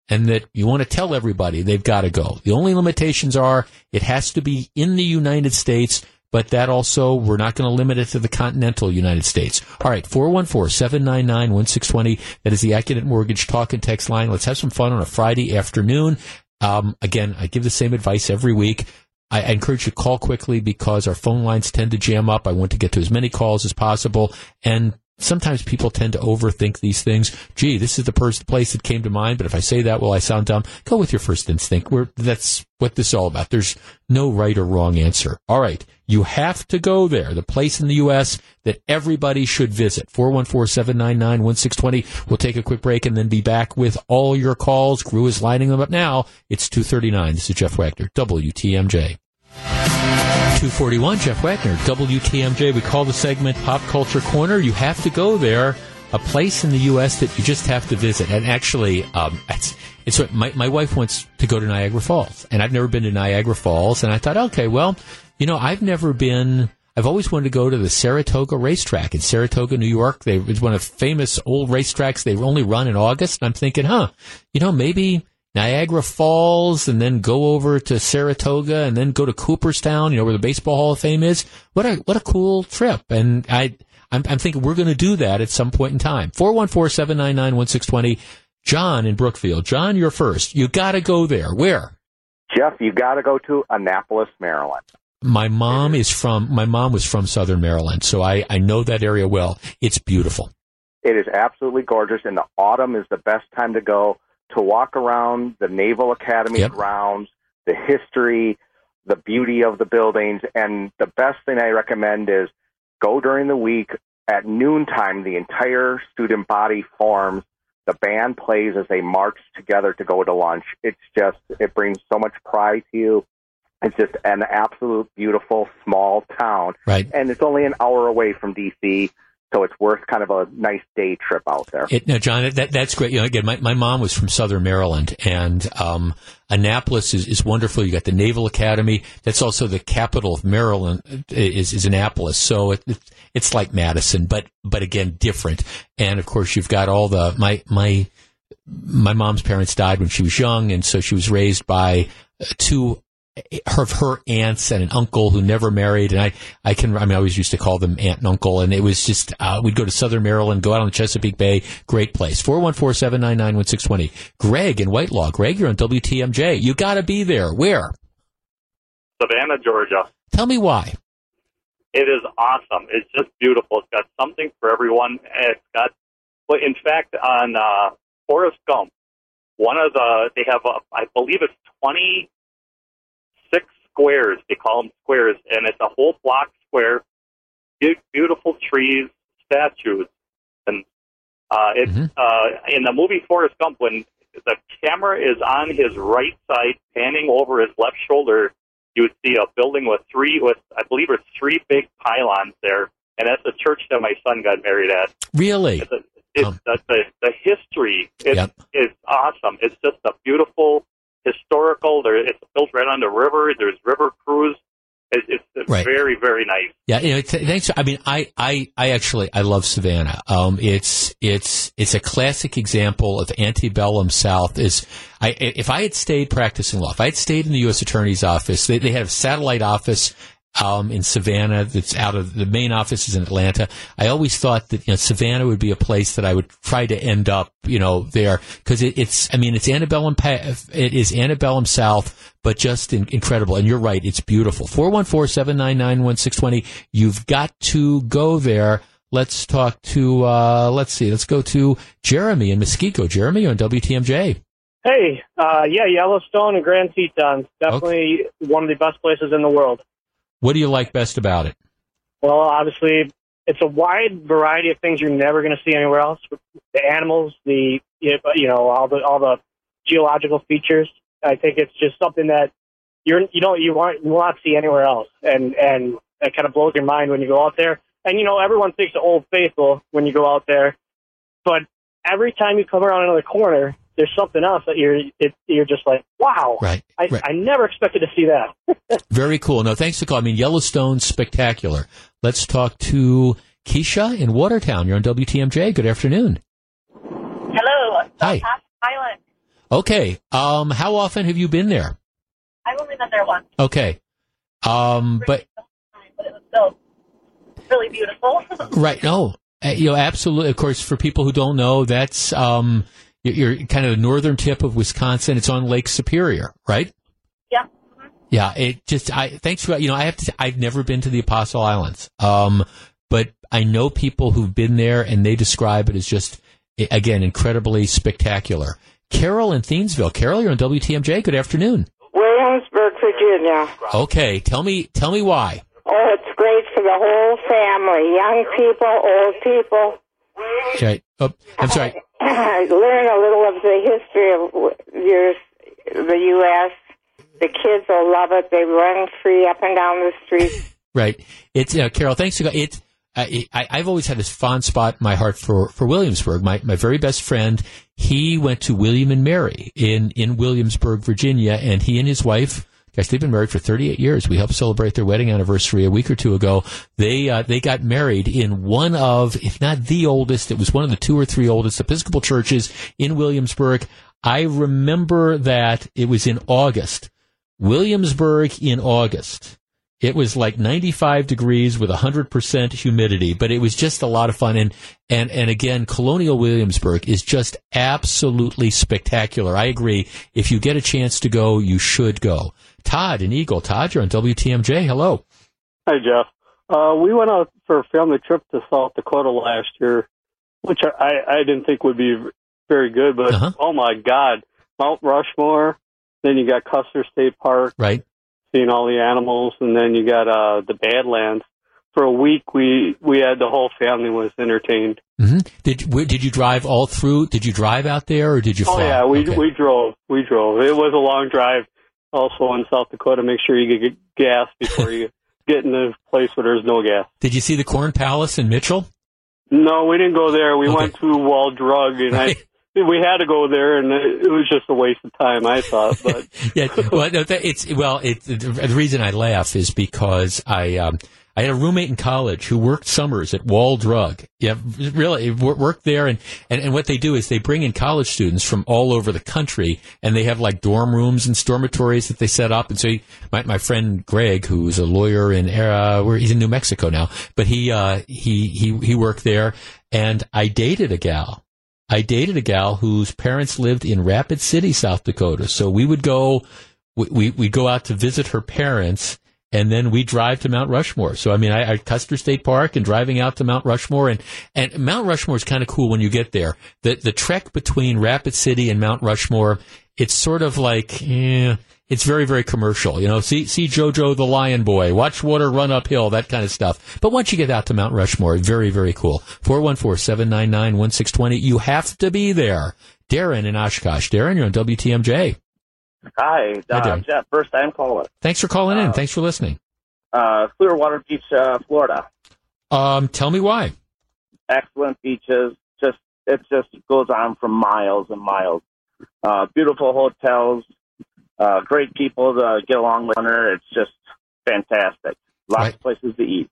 and that you want to tell everybody they've got to go. The only limitations are it has to be in the United States. But that also, we're not going to limit it to the continental United States. All right, 414-799-1620. That is the Accunet Mortgage talk and text line. Let's have some fun on a Friday afternoon. Um, again, I give the same advice every week. I, I encourage you to call quickly because our phone lines tend to jam up. I want to get to as many calls as possible. And sometimes people tend to overthink these things. Gee, this is the first place that came to mind, but if I say that, will I sound dumb? Go with your first instinct. We're, that's what this is all about. There's no right or wrong answer. All right. You have to go there. The place in the U.S. that everybody should visit. 414-799-1620. We'll take a quick break and then be back with all your calls. Crew is lining them up now. It's 239. This is Jeff Wagner, WTMJ. 241, Jeff Wagner, WTMJ. We call the segment Pop Culture Corner. You have to go there. A place in the U.S. that you just have to visit. And actually, um, it's, it's what my, my wife wants to go to Niagara Falls. And I've never been to Niagara Falls. And I thought, okay, well, you know, I've never been, I've always wanted to go to the Saratoga racetrack in Saratoga, New York. They, it's one of the famous old racetracks. They only run in August. And I'm thinking, huh, you know, maybe Niagara Falls and then go over to Saratoga and then go to Cooperstown, you know, where the Baseball Hall of Fame is. What a, what a cool trip. And I, I'm, I'm thinking we're going to do that at some point in time. 414-799-1620. John in Brookfield. John, you're first. You got to go there. Where? Jeff, you got to go to Annapolis, Maryland. My mom is from, my mom was from Southern Maryland, so I, I know that area well. It's beautiful. It is absolutely gorgeous, and the autumn is the best time to go to walk around the Naval Academy yep. grounds, the history, the beauty of the buildings, and the best thing I recommend is go during the week at noontime. The entire student body forms. The band plays as they march together to go to lunch. It's just it brings so much pride to you. It's just an absolute beautiful small town, right? And it's only an hour away from DC so it's worth kind of a nice day trip out there. It, now, John, that, that's great. You know, again, my, my mom was from Southern Maryland, and um, Annapolis is, is wonderful. You got the Naval Academy. That's also the capital of Maryland. Is, is Annapolis. So it, it, it's like Madison, but but again, different. And of course, you've got all the my my my mom's parents died when she was young, and so she was raised by two of her aunts and an uncle who never married. And I, I can, I mean, I always used to call them aunt and uncle. And it was just, uh, we'd go to Southern Maryland, go out on the Chesapeake Bay. Great place. 414-799-1620. Greg in Whitelaw. Greg, you're on WTMJ. You got to be there. Where? Savannah, Georgia. Tell me why. It is awesome. It's just beautiful. It's got something for everyone. It's got But in fact, on uh, Forrest Gump, one of the they have a, I believe it's twenty six squares. They call them squares, and it's a whole block square, big, beautiful trees, statues, and uh, it's uh, in the movie Forrest Gump when the camera is on his right side, panning over his left shoulder. You would see a building with three, with I believe it's three big pylons there, and that's the church that my son got married at. Really? It's, a, it's the, the the history is is awesome. It's just a beautiful historical. There, it's built right on the river. There's river cruise. It, it's, it's Right. very very nice. Yeah, you know, th- thanks. I mean, I, I, I actually, I love Savannah. Um, it's, it's, it's a classic example of antebellum South. Is I, if I had stayed practicing law, if I had stayed in the U.S. Attorney's office, they, they had a satellite office. Um, in Savannah, that's out of the main office is in Atlanta. I always thought that you know Savannah would be a place that I would try to end up, you know, there because it, it's. I mean, it's antebellum. It is antebellum South, but just in, incredible. And you're right, it's beautiful. 414-799-1620. You've got to go there. Let's talk to, uh, let's see, let's go to Jeremy in Muskego. Jeremy on WTMJ. Hey, uh, yeah, Yellowstone and Grand Teton. Definitely one of the best places in the world. What do you like best about it? Well, obviously, it's a wide variety of things you're never going to see anywhere else. The animals, the you know all the all the geological features. I think it's just something that you're you don't you want will not see anywhere else, and and it kind of blows your mind when you go out there. And you know everyone thinks of Old Faithful when you go out there, but every time you come around another corner, there's something else that you're it, you're just like wow. Right, I, right. I never expected to see that. (laughs) Very cool. No, thanks for calling. I mean, Yellowstone's spectacular. Let's talk to Keisha in Watertown. You're on WTMJ. Good afternoon. Hello. Hi. Pass Island. Okay. Um, how often have you been there? I've only been there once, Okay. Um, but but it was still really beautiful. (laughs) Right. No. Uh, you know, absolutely. Of course, for people who don't know, that's um, you're, you're kind of the northern tip of Wisconsin. It's on Lake Superior, right? yeah. Yeah. It just. I thanks for you know. I have to. I've never been to the Apostle Islands. Um, but I know people who've been there, and they describe it as just again incredibly spectacular. Carol in Thiensville. Carol, you're on WTMJ. Good afternoon. Williamsburg, Virginia. Okay. Tell me. Tell me why. Oh, it's great for the whole family, young people, old people. Okay. Oh, I'm sorry. Learn a little of the history of your the U.S. The kids will love it. They run free up and down the street. Right. It's uh, Carol. Thanks. To, it's I, I, I've always had this fond spot in my heart for, for Williamsburg. My my very best friend. He went to William and Mary in in Williamsburg, Virginia, and he and his wife. Gosh, they've been married for 38 years. We helped celebrate their wedding anniversary a week or two ago. They uh, they got married in one of, if not the oldest, it was one of the two or three oldest Episcopal churches in Williamsburg. I remember that it was in August. Williamsburg in August. It was like 95 degrees with 100% humidity, but it was just a lot of fun. And, and, and again, Colonial Williamsburg is just absolutely spectacular. I agree. If you get a chance to go, you should go. Todd in Eagle. Todd, you're on WTMJ. Hello. Hi, Jeff. Uh, we went out for a family trip to South Dakota last year, which I, I didn't think would be very good, but Uh-huh. oh my God, Mount Rushmore. Then you got Custer State Park, right? Seeing all the animals, and then you got uh, the Badlands. For a week, we we had the whole family was entertained. Mm-hmm. Did, where, did you drive all through? Did you drive out there or did you Oh fly? yeah, we Okay. we drove. We drove. It was a long drive. Also in South Dakota, make sure you get gas before you (laughs) get in a place where there's no gas. Did you see the Corn Palace in Mitchell? No, we didn't go there. We went to Wall Drug, and I we had to go there, and it, was just a waste of time. I thought, but (laughs) yeah, well, it's well. It, the, the reason I laugh is because I um, I had a roommate in college who worked summers at Wall Drug. Yeah, really worked there, and, and and what they do is they bring in college students from all over the country, and they have like dorm rooms and dormitories that they set up. And so, he, my my friend Greg, who's a lawyer in uh, where he's in New Mexico now, but he uh, he he he worked there, and I dated a gal. I dated a gal whose parents lived in Rapid City, South Dakota. So we would go, we, we, we'd go out to visit her parents and then we drive to Mount Rushmore. So I mean, I, I Custer State Park and driving out to Mount Rushmore, and and Mount Rushmore is kind of cool when you get there. The the trek between Rapid City and Mount Rushmore, it's sort of like. Eh, it's very, very commercial. You know, see, see Jojo the Lion Boy, watch water run uphill, that kind of stuff. But once you get out to Mount Rushmore, very, very cool. 414-799-1620. You have to be there. Darren in Oshkosh. Darren, you're on WTMJ. Hi, uh, Darren. Jeff. First time caller. Thanks for calling in. Thanks for listening. Uh, Clearwater Beach, uh, Florida. Um, tell me why. Excellent beaches. Just it just goes on for miles and miles. Uh, beautiful hotels. Uh, great people to get along with. It's just fantastic. Lots of places to eat.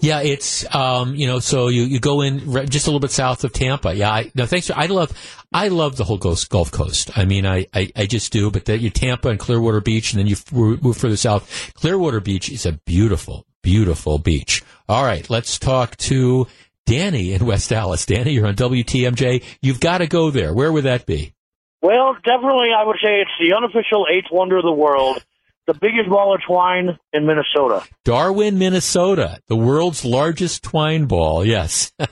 Yeah, it's um, you know, so you, you go in just a little bit south of Tampa. Yeah, I, no, thanks. For, I love I love the whole Gulf, Gulf Coast. I mean, I, I, I just do. But that you Tampa and Clearwater Beach, and then you f- move further south. Clearwater Beach is a beautiful, beautiful beach. All right, let's talk to Danny in West Allis. Danny, you're on WTMJ. You've got to go there. Where would that be? Well, definitely, I would say it's the unofficial eighth wonder of the world, the biggest ball of twine in Minnesota. Darwin, Minnesota, the world's largest twine ball. Yes. (laughs)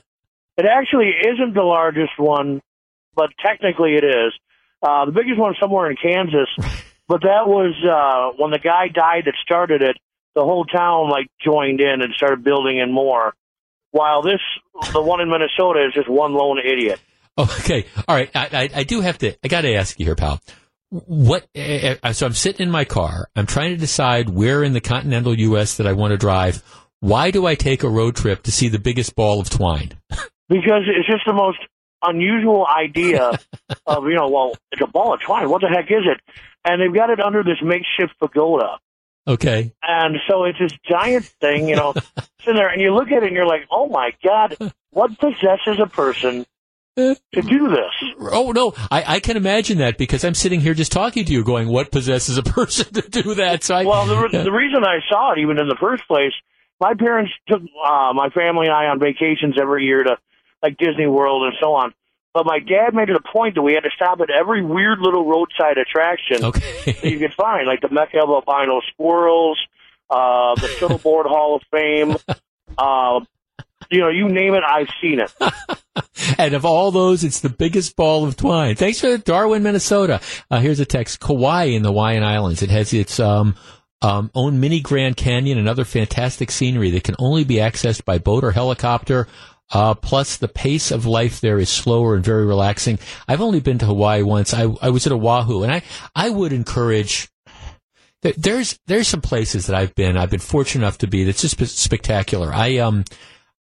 It actually isn't the largest one, but technically it is. Uh, the biggest one somewhere in Kansas, (laughs) but that was uh, when the guy died that started it. The whole town like joined in and started building in more. While this, the one in Minnesota, is just one lone idiot. (laughs) Okay. All right. I, I, I do have to, I got to ask you here, pal. What, uh, uh, so I'm sitting in my car. I'm trying to decide where in the continental U.S. that I want to drive. Why do I take a road trip to see the biggest ball of twine? (laughs) because it's just the most unusual idea (laughs) of you know well it's a ball of twine what the heck is it and they've got it under this makeshift pagoda Okay. and so it's this giant thing you know (laughs) sitting there and you look at it and you're like oh my god what possesses a person to do this Oh no, I, I can imagine that because I'm sitting here just talking to you, going, "What possesses a (laughs) person to do that?" So I, well the, re- the reason i saw it even in the first place my parents took uh, my family and i on vacations every year to like disney world and so on but my dad made it a point that we had to stop at every weird little roadside attraction that you could find, like the Mecca of albino squirrels, uh, the Shuffleboard Hall of Fame. (laughs) Uh, you know, you name it, I've seen it. (laughs) (laughs) and of all those, it's the biggest ball of twine. Thanks for Darwin, Minnesota. Uh, here's a text: Kauai in the Hawaiian Islands. It has its um, um, own mini Grand Canyon and other fantastic scenery that can only be accessed by boat or helicopter. Uh, plus, the pace of life there is slower and very relaxing. I've only been to Hawaii once. I, I was at Oahu, and I, I would encourage. There's there's some places that I've been. I've been fortunate enough to be. That's just spectacular. I um,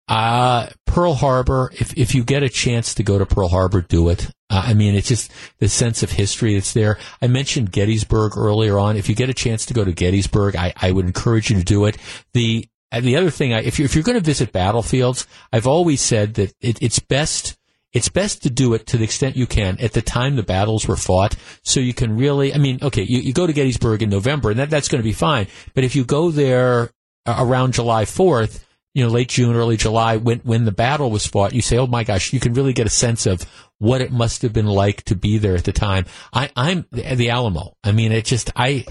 uh, Pearl Harbor. If if you get a chance to go to Pearl Harbor, do it. Uh, I mean, it's just the sense of history that's there. I mentioned Gettysburg earlier on. If you get a chance to go to Gettysburg, I, I would encourage you to do it. The and the other thing, I, if you're if you're going to visit battlefields, I've always said that it, it's best it's best to do it to the extent you can at the time the battles were fought, so you can really. I mean, okay, you, you go to Gettysburg in November, and that that's going to be fine. But if you go there uh, around July fourth, you know, late June, early July, when when the battle was fought, you say, "Oh my gosh!" You can really get a sense of what it must have been like to be there at the time. I, I'm the Alamo. I mean, it just I.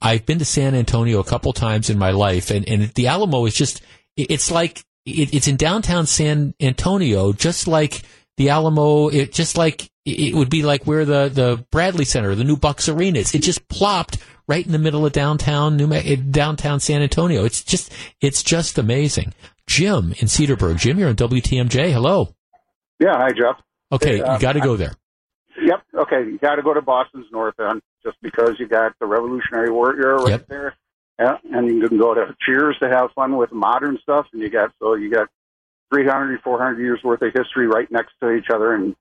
I've been to San Antonio a couple times in my life, and, and the Alamo is just, it's like, it, it's in downtown San Antonio, just like the Alamo, it just like, it would be like where the, the Bradley Center, the new Bucks Arena is. It just plopped right in the middle of downtown New Me- downtown San Antonio. It's just, it's just amazing. Jim in Cedarburg. Jim, you're on WTMJ. Hello. Yeah, hi, Jeff. Okay, Hey, uh, you got to go there. Yep. Okay, you got to go to Boston's North End just because you got the Revolutionary War era right Yep. there. Yeah, and you can go to Cheers to have fun with modern stuff, and you got so you got 300, 400 years worth of history right next to each other and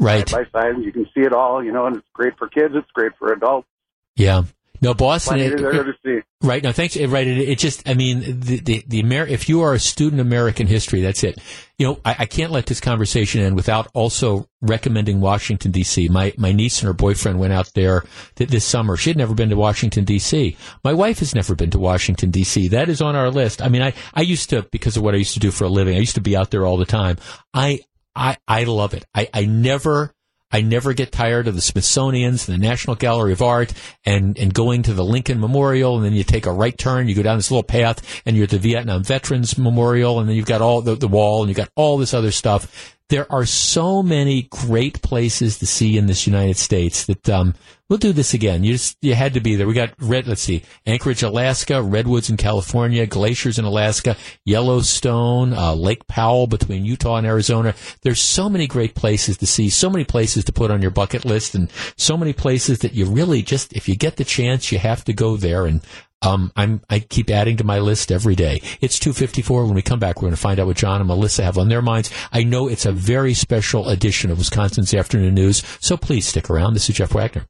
Right. side by side, and you can see it all. You know, and it's great for kids. It's great for adults. Yeah. No, Boston. It- there. Right. No, thanks. eh, Right. It, it just, I mean, the, the, the Amer- if you are a student of American history, that's it. You know, I, I can't let this conversation end without also recommending Washington, D.C. My, my niece and her boyfriend went out there th- this summer. She had never been to Washington, D.C. My wife has never been to Washington, D.C. That is on our list. I mean, I, I used to, because of what I used to do for a living, I used to be out there all the time. I, I, I love it. I, I never, I never get tired of the Smithsonian's and the National Gallery of Art and, and going to the Lincoln Memorial. And then you take a right turn, you go down this little path and you're at the Vietnam Veterans Memorial. And then you've got all the, the wall and you've got all this other stuff. There are so many great places to see in this United States that, um, we'll do this again. You just, you had to be there. We got red, let's see, Anchorage, Alaska, Redwoods in California, glaciers in Alaska, Yellowstone, uh, Lake Powell between Utah and Arizona. There's so many great places to see, so many places to put on your bucket list and so many places that you really just, if you get the chance, you have to go there. And um, I'm, I keep adding to my list every day. It's 254. When we come back, we're going to find out what John and Melissa have on their minds. I know it's a very special edition of Wisconsin's Afternoon News, so please stick around. This is Jeff Wagner.